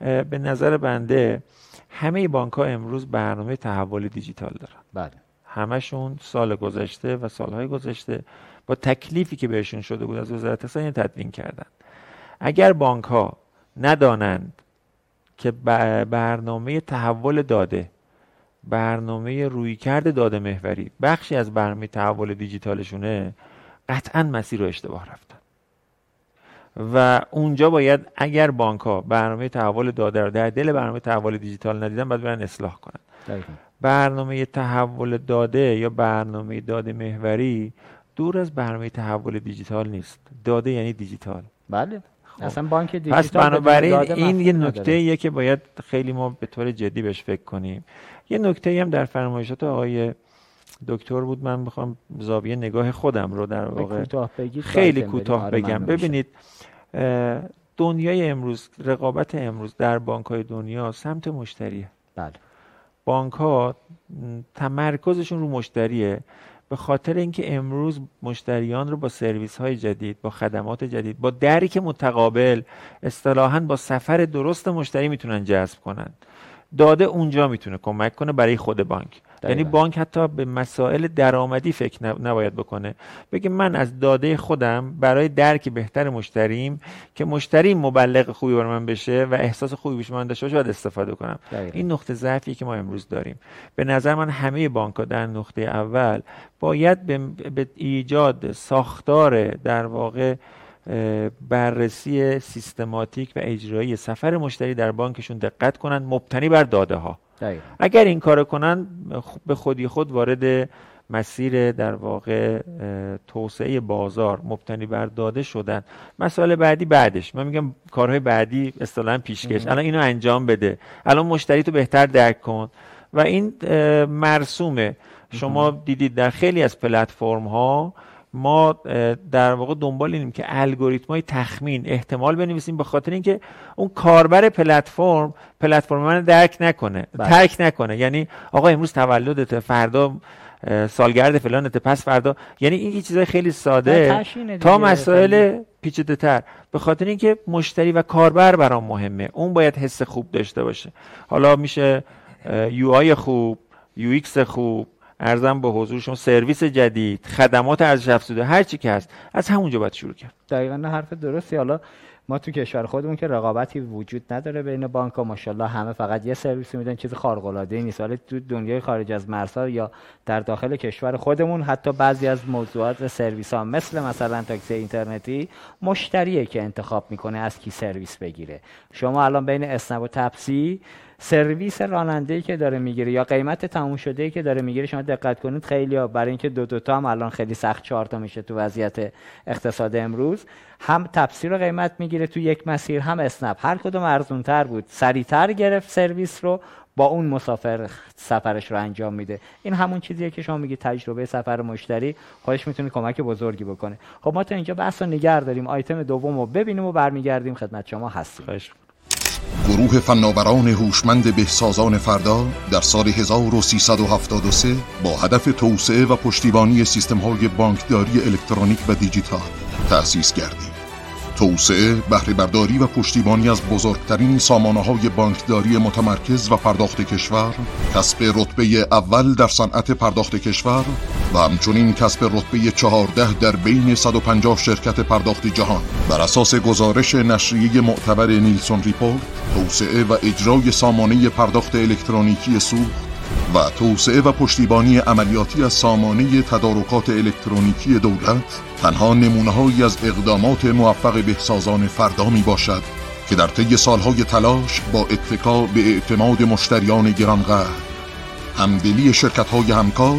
به نظر بنده همه بانک ها امروز برنامه تحول دیجیتال دارن. بله. همشون سال گذشته و سالهای گذشته با تکلیفی که بهشون شده بود از وزارت اقتصاد تدوین کردن. اگر بانک ها ندانند که برنامه تحول داده برنامه رویکرد داده محوری. بخشی از برنامه تحول دیجیتالشونه قطعا مسیر رو اشتباه رفتن. و اونجا باید اگر بانک ها برنامه تحول داده رو در دل برنامه تحول دیجیتال ندیدن باید برن اصلاح کنن. دقیقا. برنامه تحول داده یا برنامه داده محوری دور از برنامه تحول دیجیتال نیست. داده یعنی دیجیتال. بله. اصلا بانک دیجیتال پس بنابراین این یه نکته. ایه که باید خیلی ما به طور جدی بهش فکر کنیم یه نکته هم در فرمایشات آقای دکتر بود من می‌خوام زاویه نگاه خودم رو در واقع خیلی. کوتاه بگم. ببینید دنیای امروز رقابت امروز در بانک های دنیا سمت مشتریه بله بانک ها تمرکزشون رو مشتریه به خاطر اینکه امروز مشتریان رو با سرویس های جدید با خدمات جدید با درک متقابل اصطلاحا با سفر درست مشتری می‌تونن جذب کنن. داده اونجا می‌تونه کمک کنه برای خود بانک. یعنی. بانک حتی به مسائل درآمدی فکر نب- نباید بکنه بگه من از داده خودم برای درک بهتر مشتریم که مشتری مبلغ خوبی برای من بشه و احساس خوبی بشه من داشته باشه باید استفاده کنم دقیقاً. این نقطه ضعفی که ما امروز داریم به نظر من همه بانک ها در نقطه اول باید به, به ایجاد ساختار در واقع بررسی سیستماتیک و اجرایی سفر مشتری در بانکشون دقت کنند مبتنی بر داده ها اگر این کار کنن به خودی خود وارد مسیر در واقع توسعه بازار مبتنی بر داده شدن. مسئله بعدی بعدش. من میگم کارهای بعدی اصطلاحا پیشکش. الان اینو انجام بده. الان مشتری تو بهتر درک کن. و این مرسومه. شما دیدید در خیلی از پلتفرم ها ما در واقع دنبال اینیم که الگوریتم های تخمین احتمال بنویسیم به خاطر اینکه اون کاربر پلتفرم پلتفرم من ترک نکنه بله. ترک نکنه. یعنی آقا امروز تولدت فردا سالگرد فلانت پس فردا. یعنی این یه چیزای خیلی ساده. تا مسائل پیچیده تر. به خاطر اینکه مشتری و کاربر برام مهمه. اون باید حس خوب داشته باشه. حالا میشه UI خوب UX خوب عرضم به حضور شما سرویس جدید خدمات ارزش افزوده هر چی که هست از همونجا باید شروع کرد. دقیقا حرف درستی. حالا ما تو کشور خودمون که رقابتی وجود نداره بین بانک ها ماشاءالله همه فقط یه سرویس میدن چیز خارق العاده ای نیست تو دنیای خارج از مرزها یا در داخل کشور خودمون حتی بعضی از موضوعات سرویس ها مثل مثلا تاکسی اینترنتی مشتریه که انتخاب می‌کنه از کی سرویس بگیره. شما الان بین اسنپ و تپسی سرویس راننده که داره می‌گیره یا قیمت تموم شده که داره می‌گیره شما دقت کنید خیلی ها. برای اینکه دو دوتا هم الان خیلی سخت چهار تا میشه تو وضعیت اقتصاد امروز. هم تفسیر قیمت می‌گیره تو یک مسیر هم اسنپ. هر کدوم ارزون تر بود. سریعتر گرفت سرویس رو با اون مسافر سفرش رو انجام میده. این همون چیزیه که شما میگید تجربه سفر مشتری. خودش می‌تونه کمک بزرگی بکنه. خب ما تا اینجا بحث رو داریم. آیتم دوم رو ببینیم و برمیگردیم. خدمت شما هستیم. گروه فناوران هوشمند بهسازان فردا در سال 1373 با هدف توسعه و پشتیبانی سیستم‌های بانکداری الکترونیک و دیجیتال تأسیس گردید. توسعه، بهره برداری و پشتیبانی از بزرگترین سامانه های بانکداری متمرکز و پرداخت کشور، کسب رتبه اول در صنعت پرداخت کشور و همچنین کسب رتبه 14 در بین 150 شرکت پرداخت جهان. بر اساس گزارش نشریه معتبر نیلسون ریپورت توسعه و اجرای سامانه پرداخت الکترونیکی سوخت و توسعه و پشتیبانی عملیاتی از سامانه تدارکات الکترونیکی دولت تنها نمونه از اقدامات موفق بهسازان فردا می باشد که در طی سالهای تلاش با اتکا به اعتماد مشتریان گرانقدر همدلی شرکت های همکار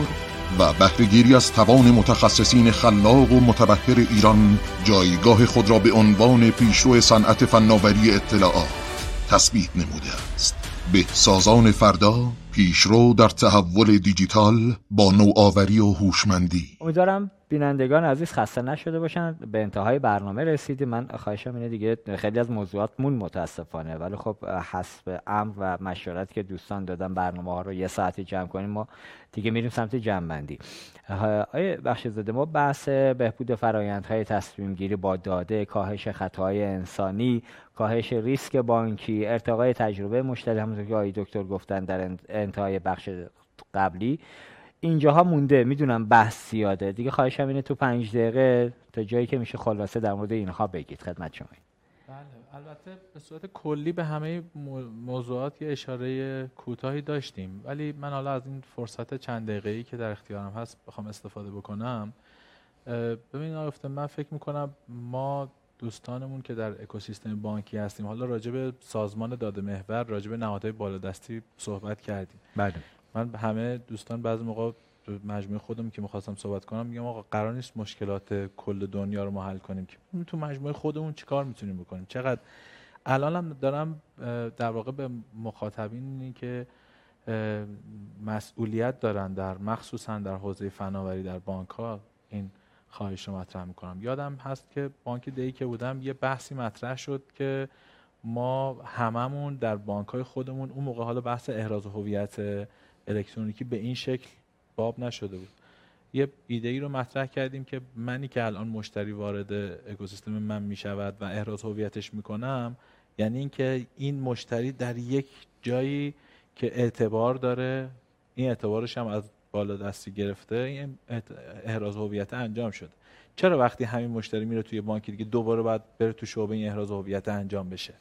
و بهرهگیری از توان متخصصین خلاق و متبهر ایران جایگاه خود را به عنوان پیشرو صنعت فناوری اطلاعات تثبیت نموده است. به سازان فردا پیشرو در تحول دیجیتال با نوآوری و هوشمندی. امیدوارم بینندگان عزیز خسته نشده باشن به انتهای برنامه رسیدیم. من خواهشم اینه دیگه خیلی از موضوعات مون متاسفانه. ولی خب حسب امر و مشورت که دوستان دادن برنامه ها رو یه ساعتی جمع کنیم ما دیگه میریم سمت جمع بندی آیه بخش زده ما بحث بهبود فرایندهای تصمیم گیری با داده کاهش خطاهای انسانی کاهش ریسک بانکی ارتقای تجربه مشتری همونطور که آقای دکتر گفتن در انتهای بخش قبلی. اینجاها مونده می‌دونم بحث زیاده. دیگه خواهشم اینه تو پنج دقیقه تا جایی که میشه خلاصه در مورد اینها بگید. خدمت شما. بله البته به صورت کلی به همه موضوعات یه اشاره کوتاهی داشتیم. ولی من حالا از این فرصت چند دقیقه‌ای که در اختیارم هست بخوام استفاده بکنم. ببین آقای من فکر می‌کنم ما دوستانمون که در اکوسیستم بانکی هستیم حالا راجع به سازمان داده محور راجع به نهادهای بالادستی صحبت کردیم. بله. من همه دوستان بعضی موقع مجموعه خودم که می‌خواستم صحبت کنم میگم آقا قرار نیست مشکلات کل دنیا رو ما حل کنیم که. تو مجموعه خودمون چیکار می‌تونیم بکنیم؟ چقدر؟ الانم دارم در واقع به مخاطبینی که مسئولیت دارن در مخصوصا در حوزه فناوری در بانک ها این خواهش رو مطرح می‌کنم. یادم هست که بانک دی که بودم یه بحثی مطرح شد که ما هممون در بانک های خودمون اون موقع حالا بحث احراز هویت الکترونیکی به این شکل باب نشده بود. یه ایده ای رو مطرح کردیم که منی که الان مشتری وارد اکوسیستم من می شود و احراز هویتش می‌کنم یعنی اینکه این مشتری در یک جایی که اعتبار داره این اعتبارش هم از بالا دستی گرفته این احراز هویت انجام شده. چرا وقتی همین مشتری میره توی بانکی دیگه دوباره باید بره تو شعبه این احراز هویت انجام بشه؟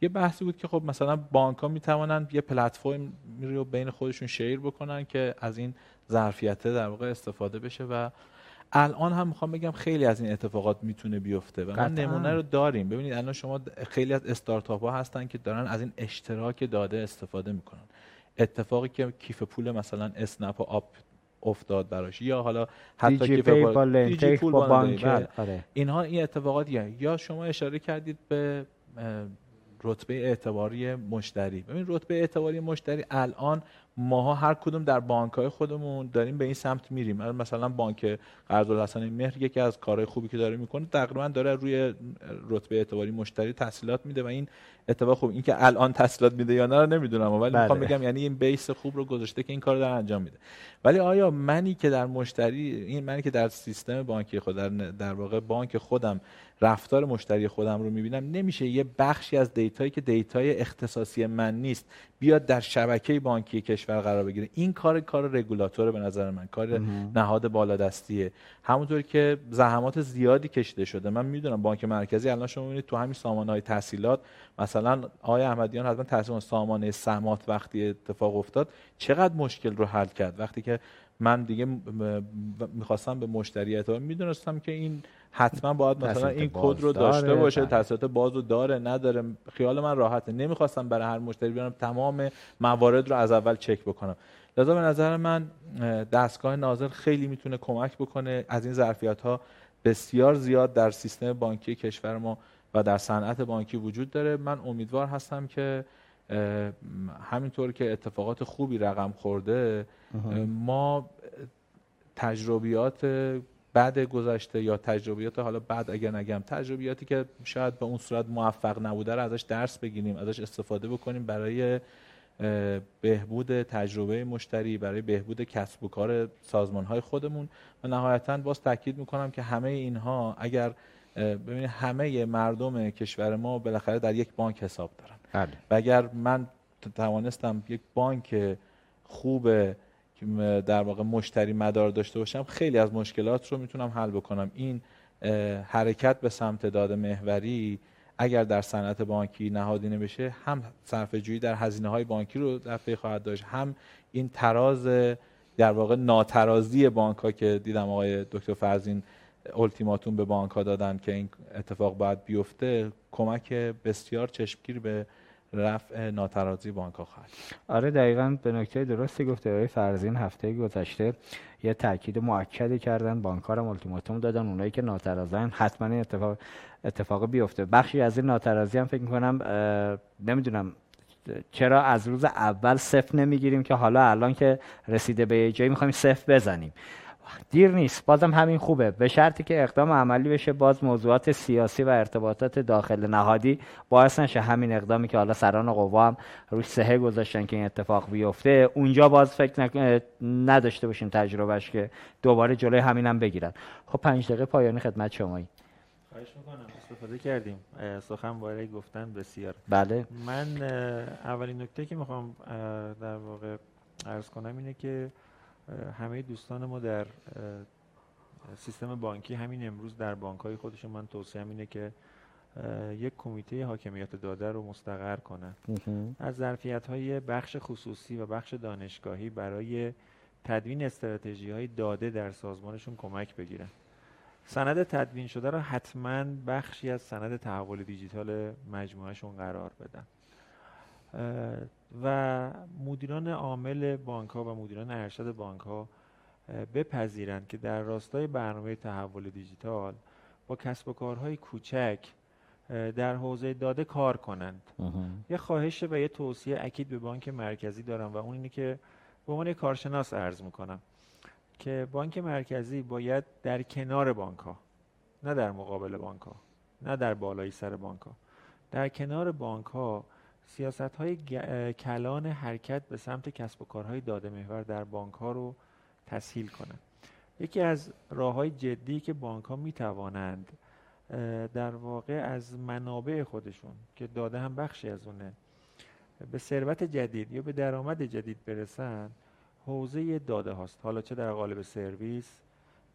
یه بحثی بود که خب مثلا بانک ها می‌توانن یه پلتفرم رو بین خودشون شیر بکنن که از این ظرفیت در واقع استفاده بشه و الان هم می‌خوام بگم خیلی از این اتفاقات می‌تونه بیفته و ما نمونه رو داریم ببینید الان شما خیلی از استارتاپ ها هستن که دارن از این اشتراک داده استفاده می‌کنن اتفاقی که کیف پول مثلا اسنپ و آپ افتاد براش یا حالا حتی دیجی کیف پول- با دیجی پول با با بانک. آره. اینها این اتفاقاتیه یا شما اشاره کردید به رتبه اعتباری مشتری. ببین رتبه اعتباری مشتری الان ماها هر کدوم در بانک های خودمون داریم به این سمت میریم. مثلا بانک قرض الحسن مهر یکی از کارهای خوبی که داره می‌کنه تقریبا داره روی رتبه اعتباری مشتری تسهیلات میده و این اتفاق خوب این که الان تسهیلات میده یا نه رو نمی‌دونم ولی بله. می‌خوام بگم یعنی این base خوب رو گذاشته که این کار داره انجام میده. ولی آیا منی که در مشتری این منی که در سیستم بانکی خود در, در واقع بانک خودم رفتار مشتری خودم رو می‌بینم نمیشه یه بخشی از دیتایی که دیتای اختصاصی من نیست بیاد در شبکه بانکی کشور قرار بگیره. این کار کار رگولاتور به نظر من. کار نهاد بالادستیه. همونطور که زحمات زیادی کشیده شده من می‌دونم بانک مرکزی الان شما می‌بینید تو همین سامانه های تسهیلات مثلا آقای احمدیان حتما تحصیل سامانه سمات وقتی اتفاق افتاد چقدر مشکل رو حل کرد؟ وقتی که من دیگه می‌خواستم به مشتری اعتبار می‌دونستم که این حتما باید مثلا این کد رو داره، داشته باشه بله. تسهیلات باز رو داره نداره. خیال من راحته. نمی‌خواستم برای هر مشتری بیارم تمام موارد رو از اول چک بکنم. لذا به نظر من اه، دستگاه ناظر خیلی می‌تونه کمک بکنه. از این ظرفیت ها بسیار زیاد در سیستم بانکی کشور ما و در صنعت بانکی وجود داره. من امیدوار هستم که همینطور که اتفاقات خوبی رقم خورده ما تجربیات بعد گذشته یا تجربیات حالا بعد اگر نگم تجربیاتی که شاید به اون صورت موفق نبوده رو ازش درس بگیریم ازش استفاده بکنیم برای بهبود تجربه مشتری برای بهبود کسب و کار سازمان های خودمون. و نهایتا باز تاکید می‌کنم که همه اینها اگر ببینید همه مردم کشور ما بالاخره در یک بانک حساب دارن. بله. و اگر من توانستم یک بانک خوب در واقع مشتری مدار داشته باشم خیلی از مشکلات رو می‌تونم حل بکنم این حرکت به سمت داد محوری اگر در صنعت بانکی نهادینه بشه هم صرفه جویی در هزینه های بانکی رو در پی خواهد داشت هم این تراز در واقع ناترازی بانک ها که دیدم آقای دکتر فرزین التیماتوم به بانک ها دادن که این اتفاق باید بیفته کمک بسیار چشمگیر به رفع ناترازی بانک ها خواهد. آره دقیقا به نکته درستی گفته. آقای فرزین هفته گذشته یه تاکید مؤکدی کردن بانک‌ها هم التیماتوم دادن. اونایی که ناترازن حتما این اتفاق اتفاق بیفته. بخشی از این ناترازی هم فکر می‌کنم نمی‌دونم چرا از روز اول صفر نمی‌گیریم که حالا الان که رسیده به جایی می‌خوایم صفر بزنیم. دیر نیست. بازم همین خوبه. به شرطی که اقدام عملی بشه باز موضوعات سیاسی و ارتباطات داخل نهادی باعث نشه همین اقدامی که حالا سران قوا هم روش سهه گذاشتن که این اتفاق بیفته اونجا باز فکر نک- نداشته باشیم تجربهش که دوباره جلوی همین هم بگیرن. خب پنج دقیقه پایانی خدمت شمایی. خواهش می‌کنم. استفاده کردیم. سخن برای گفتن بسیار. بله. من اولین نکته که می‌خوام در واقع عرض کنم اینه که همه دوستان ما در سیستم بانکی همین امروز در بانک های خودشون من توصیه اینه که یک کمیته حاکمیت داده رو مستقر کنن. از ظرفیت های بخش خصوصی و بخش دانشگاهی برای تدوین استراتژی های داده در سازمانشون کمک بگیرن. سند تدوین شده رو حتما بخشی از سند تحول دیجیتال مجموعهشون قرار بدن. و مدیران عامل بانک ها و مدیران ارشد بانک ها بپذیرند که در راستای برنامه تحول دیجیتال با کسب و کارهای کوچک در حوزه داده کار کنند. یه خواهش و یه توصیه اکید به بانک مرکزی دارم و اون اینه که به عنوان کارشناس عرض می‌کنم که بانک مرکزی باید در کنار بانک ها نه در مقابل بانک ها نه در بالای سر بانک ها در کنار بانک ها سیاست های کلان حرکت به سمت کسب و کارهای داده محور در بانک ها رو تسهیل کنند. یکی از راه های جدی که بانک ها می توانند در واقع از منابع خودشون که داده هم بخشی از اونه به ثروت جدید یا به درآمد جدید برسن حوزه داده هاست. حالا چه در قالب سرویس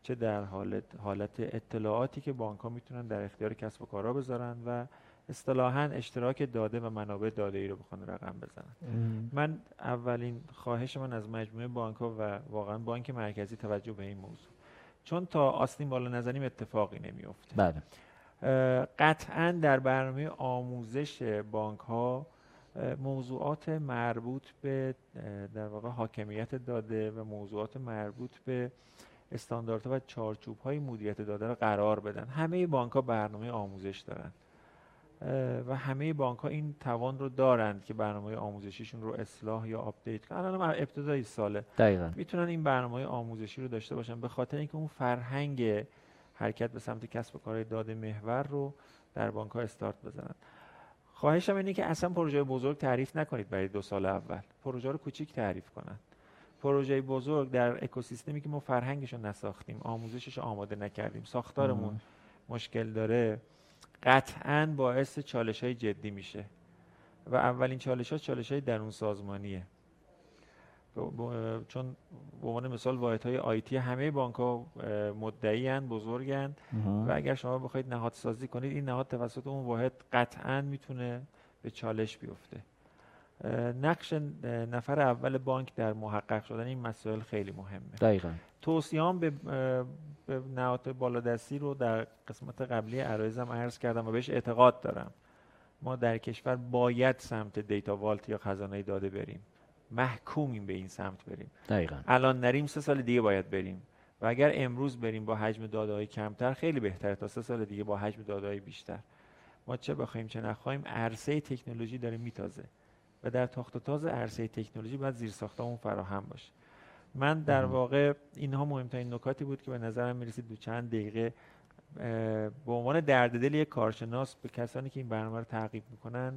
چه در حالت, حالت اطلاعاتی که بانک ها می‌تونن در اختیار کسب و کارها بذارن و اصطلاحا اشتراک داده و منابع داده ای رو بخوان رقم بزنن. من اولین خواهش من از مجموعه بانک ها و واقعا بانک مرکزی توجه به این موضوع. چون تا آستین بالا نزنیم اتفاقی نمیفته بله. قطعا در برنامه آموزش بانک ها موضوعات مربوط به در واقع حاکمیت داده و موضوعات مربوط به استانداردها و چارچوب های مدیریت داده رو قرار بدن. همه بانک ها برنامه آموزش دارن. و همه بانک ها این توان رو دارند که برنامه آموزشیشون رو اصلاح یا آپدیت کنن. الان ابتدای ساله. دقیقا. می‌تونن این برنامه آموزشی رو داشته باشن. به خاطر اینکه اون فرهنگ حرکت به سمت کسب و کار داده محور رو در بانک ها استارت بزنن. خواهشم اینه که اصلا پروژه بزرگ تعریف نکنید برای دو سال اول. پروژه رو کوچیک تعریف کنن. پروژه بزرگ در اکوسیستمی که ما فرهنگش رو نساختیم آموزشش رو آماده نکردیم ساختارمون مشکل داره قطعا باعث چالش های جدی میشه و اولین چالش ها چالش های درون سازمانیه چون به عنوان مثال واحد های آیتی همه بانک ها مدعی هن بزرگن و اگر شما بخواید نهاد سازی کنید این نهاد توسط اون واحد قطعا می‌تونه به چالش بیفته. نقش نفر اول بانک در محقق شدن این مسائل خیلی مهمه. دقیقا. توصیام به, به نهاد بالادستی رو در قسمت قبلی عرایزم عرض کردم و بهش اعتقاد دارم. ما در کشور باید سمت دیتا والت یا خزانه داده بریم. محکومیم به این سمت بریم. دقیقا. الان نریم سه سال دیگه باید بریم. و اگر امروز بریم با حجم داده کمتر خیلی بهتره تا سه سال دیگه با حجم داده بیشتر. ما چه بخوایم چه نخواهیم عرصه تکنولوژی داره میتازه. و در تاخت و تاز عرصه تکنولوژی باید زیر اون فراهم باشه. من در واقع اینها مهمترین نکاتی بود که به نظرم می‌رسید دو چند دقیقه به عنوان درد دل یک کارشناس به کسانی که این برنامه رو تعقیب می‌کنن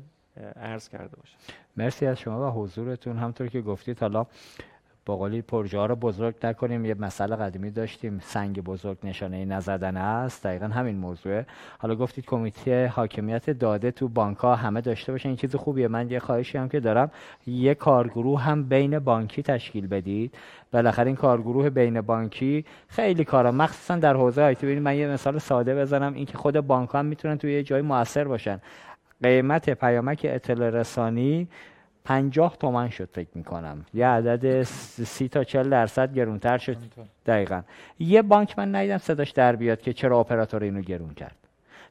عرض کرده باشم. مرسی از شما و حضورتون. همطور که گفتید حالا با قولی پروژه ها رو بزرگ نکنیم. یه مسئله قدیمی داشتیم. سنگ بزرگ نشانه نزدن است. دقیقا همین موضوعه. حالا گفتید کمیته حاکمیت داده تو بانک ها همه داشته باشن این چیز خوبیه. من یه خواهشی هم که دارم. یه کارگروه هم بین بانکی تشکیل بدید. بالاخره این کارگروه بین بانکی خیلی کارا. مخصوصا در حوزه آیتی ببینید من یه مثال ساده بزنم. اینکه خود بانک هم می‌تونن توی یه جای موثر باشن. قیمت پیامک اطلاع رسانی پنجاه تومن شد فکر می‌کنم. یه عدد سی تا چل درصد گرونتر شد. دقیقا. یه بانک من ندیدم صداش در بیاد که چرا اپراتور اینو گرون کرد.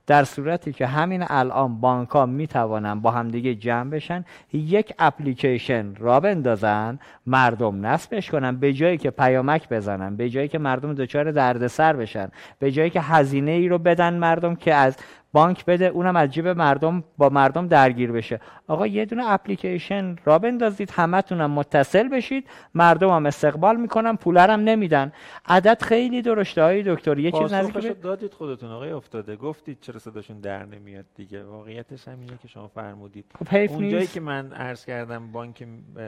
در صورتی که همین الان بانک ها می توانن با همدیگه جمع بشن یک اپلیکیشن را بندازن مردم نصبش کنن به جایی که پیامک بزنن به جایی که مردم دچار دردسر بشن به جایی که هزینه ای رو بدن مردم که از بانک بده اونم از جیب مردم با مردم درگیر بشه. آقا یه دونه اپلیکیشن را بندازید همتونم متصل بشید. مردم هم استقبال می‌کنن پولرم نمیدن. عدد خیلی درشته های دکتر. یه چیز نزدیک دادید خودتون آقای افتاده. گفتید چرا صداشون در نمیاد دیگه. واقعیتش همینه که شما فرمودید. خب اونجایی که من عرض کردم بانک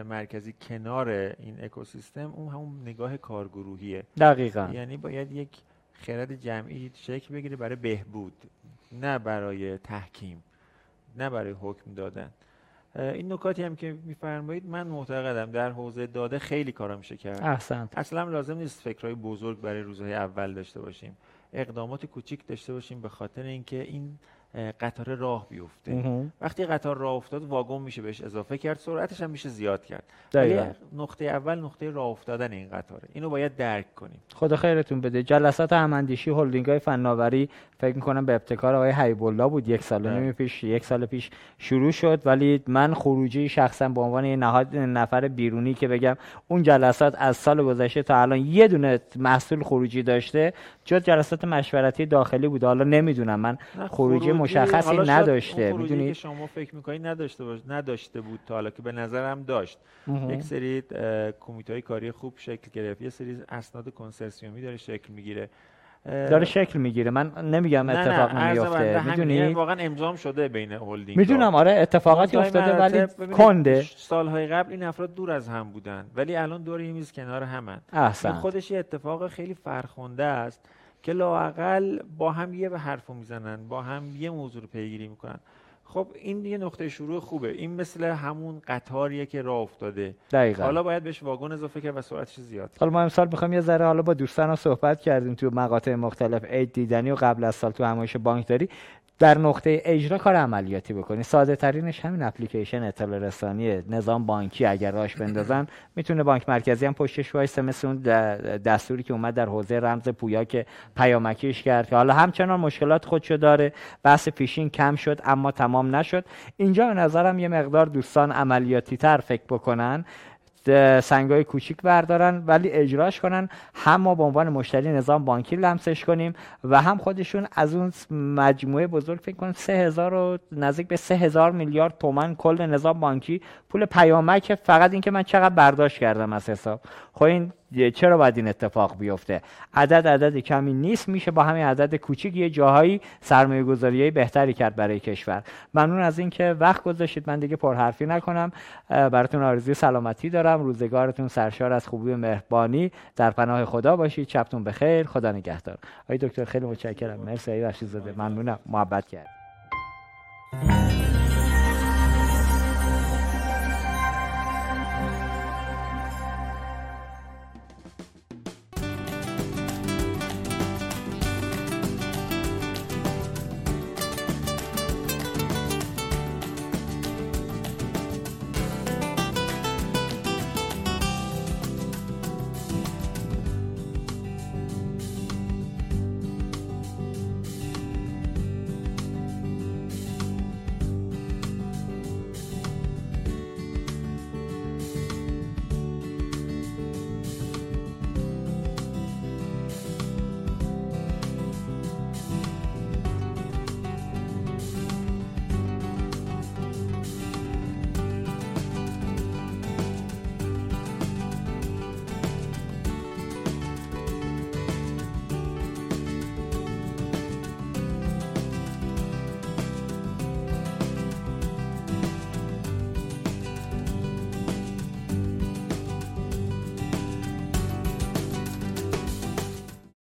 مرکزی کنار این اکوسیستم اون همون نگاه کارگروهیه. دقیقا. یعنی باید یک خرد جمعی شکل بگیره برای بهبود. نه برای تحکیم نه برای حکم دادن. این نکاتی هم که میفرمایید من معتقدم در حوزه داده خیلی کارا میشه کرد. احسن اصلا لازم نیست فکرهای بزرگ برای روزهای اول داشته باشیم. اقدامات کوچیک داشته باشیم به خاطر اینکه این قطار راه بیفته. وقتی قطار راه افتاد واگن میشه بهش اضافه کرد سرعتش هم میشه زیاد کرد. ولی نقطه اول نقطه راه افتادن این قطاره. اینو باید درک کنیم. خدا خیرتون بده. جلسات هماندیشی هلدینگ های فناوری فکر می‌کنم به ابتکار آقای حبیب الله بود. یک سال نمی پیش یک سال پیش شروع شد. ولی من خروجی شخصا به عنوان نهاد نفر بیرونی که بگم اون جلسات از سال گذشته تا الان یه دونه محصول خروجی داشته. جز جلسات مشورتی داخلی بود حالا نمی‌دونم من خروجی مشخصی نداشته. می‌دونید؟ که شما فکر می‌کنید نداشته باش نداشته بود تا حالا که به نظرم داشت. یک سری کمیته های کاری خوب شکل گرفت. یه سری اسناد کنسرسیومی داره شکل می‌گیره. داره شکل می‌گیره. من نمیگم اتفاق نمیفته می‌دونی؟ واقعا امضام شده بین هلدینگ می‌دونم آره اتفاقاتی افتاده ولی کنده. سالهای قبل این افراد دور از هم بودن ولی الان دور یه میز کنار همن. احسن. خودش یه اتفاق خیلی فرخنده است که لاقل با هم یه به حرفو می‌زنن با هم یه موضوع رو پیگیری می‌کنن. خب این یه نقطه شروع خوبه. این مثل همون قطاریه که راه افتاده. دقیقا. حالا باید بهش واگن اضافه کرد و سرعتش زیاد حالا ما امسال می‌خوایم یه ذره حالا با دوستان صحبت کردیم تو مقاطع مختلف عید دیدنی و قبل از سال تو همایش بانکداری در نقطه اجرا کار عملیاتی بکنی. ساده ترینش همین اپلیکیشن اطلاع رسانی نظام بانکی. اگر راش بندازن می‌تونه بانک مرکزی هم پشتش وایسه مثل اون دستوری که اومد در حوزه رمز پویا که پیامکیش کرد. که حالا همچنان مشکلات خودشو داره. بحث فیشینگ کم شد اما تمام نشد. اینجا به نظرم یه مقدار دوستان عملیاتی تر فکر بکنن. سنگای کوچیک بردارن ولی اجراش کنن. هم ما به عنوان مشتری نظام بانکی لمسش کنیم و هم خودشون از اون مجموعه بزرگ فکر سه هزار و نزدیک به سه هزار میلیارد تومن کل نظام بانکی پول پیامک فقط اینکه من چقدر برداشت کردم از حساب. خب این چرا باید این اتفاق بیفته؟ عدد عدد کمی نیست میشه با همین عدد کوچیک یه جاهایی سرمایه گذاری بهتری کرد برای کشور. ممنون از اینکه وقت گذاشتید. من دیگه پرحرفی نکنم. براتون آرزوی سلامتی دارم. روزگارتون سرشار از خوبی و مهربانی. در پناه خدا باشید. چپتون بخیر. خدا نگهدار. آقای دکتر خیلی متشکرم. مرسی. ای زاده ممنونم. محبت کرد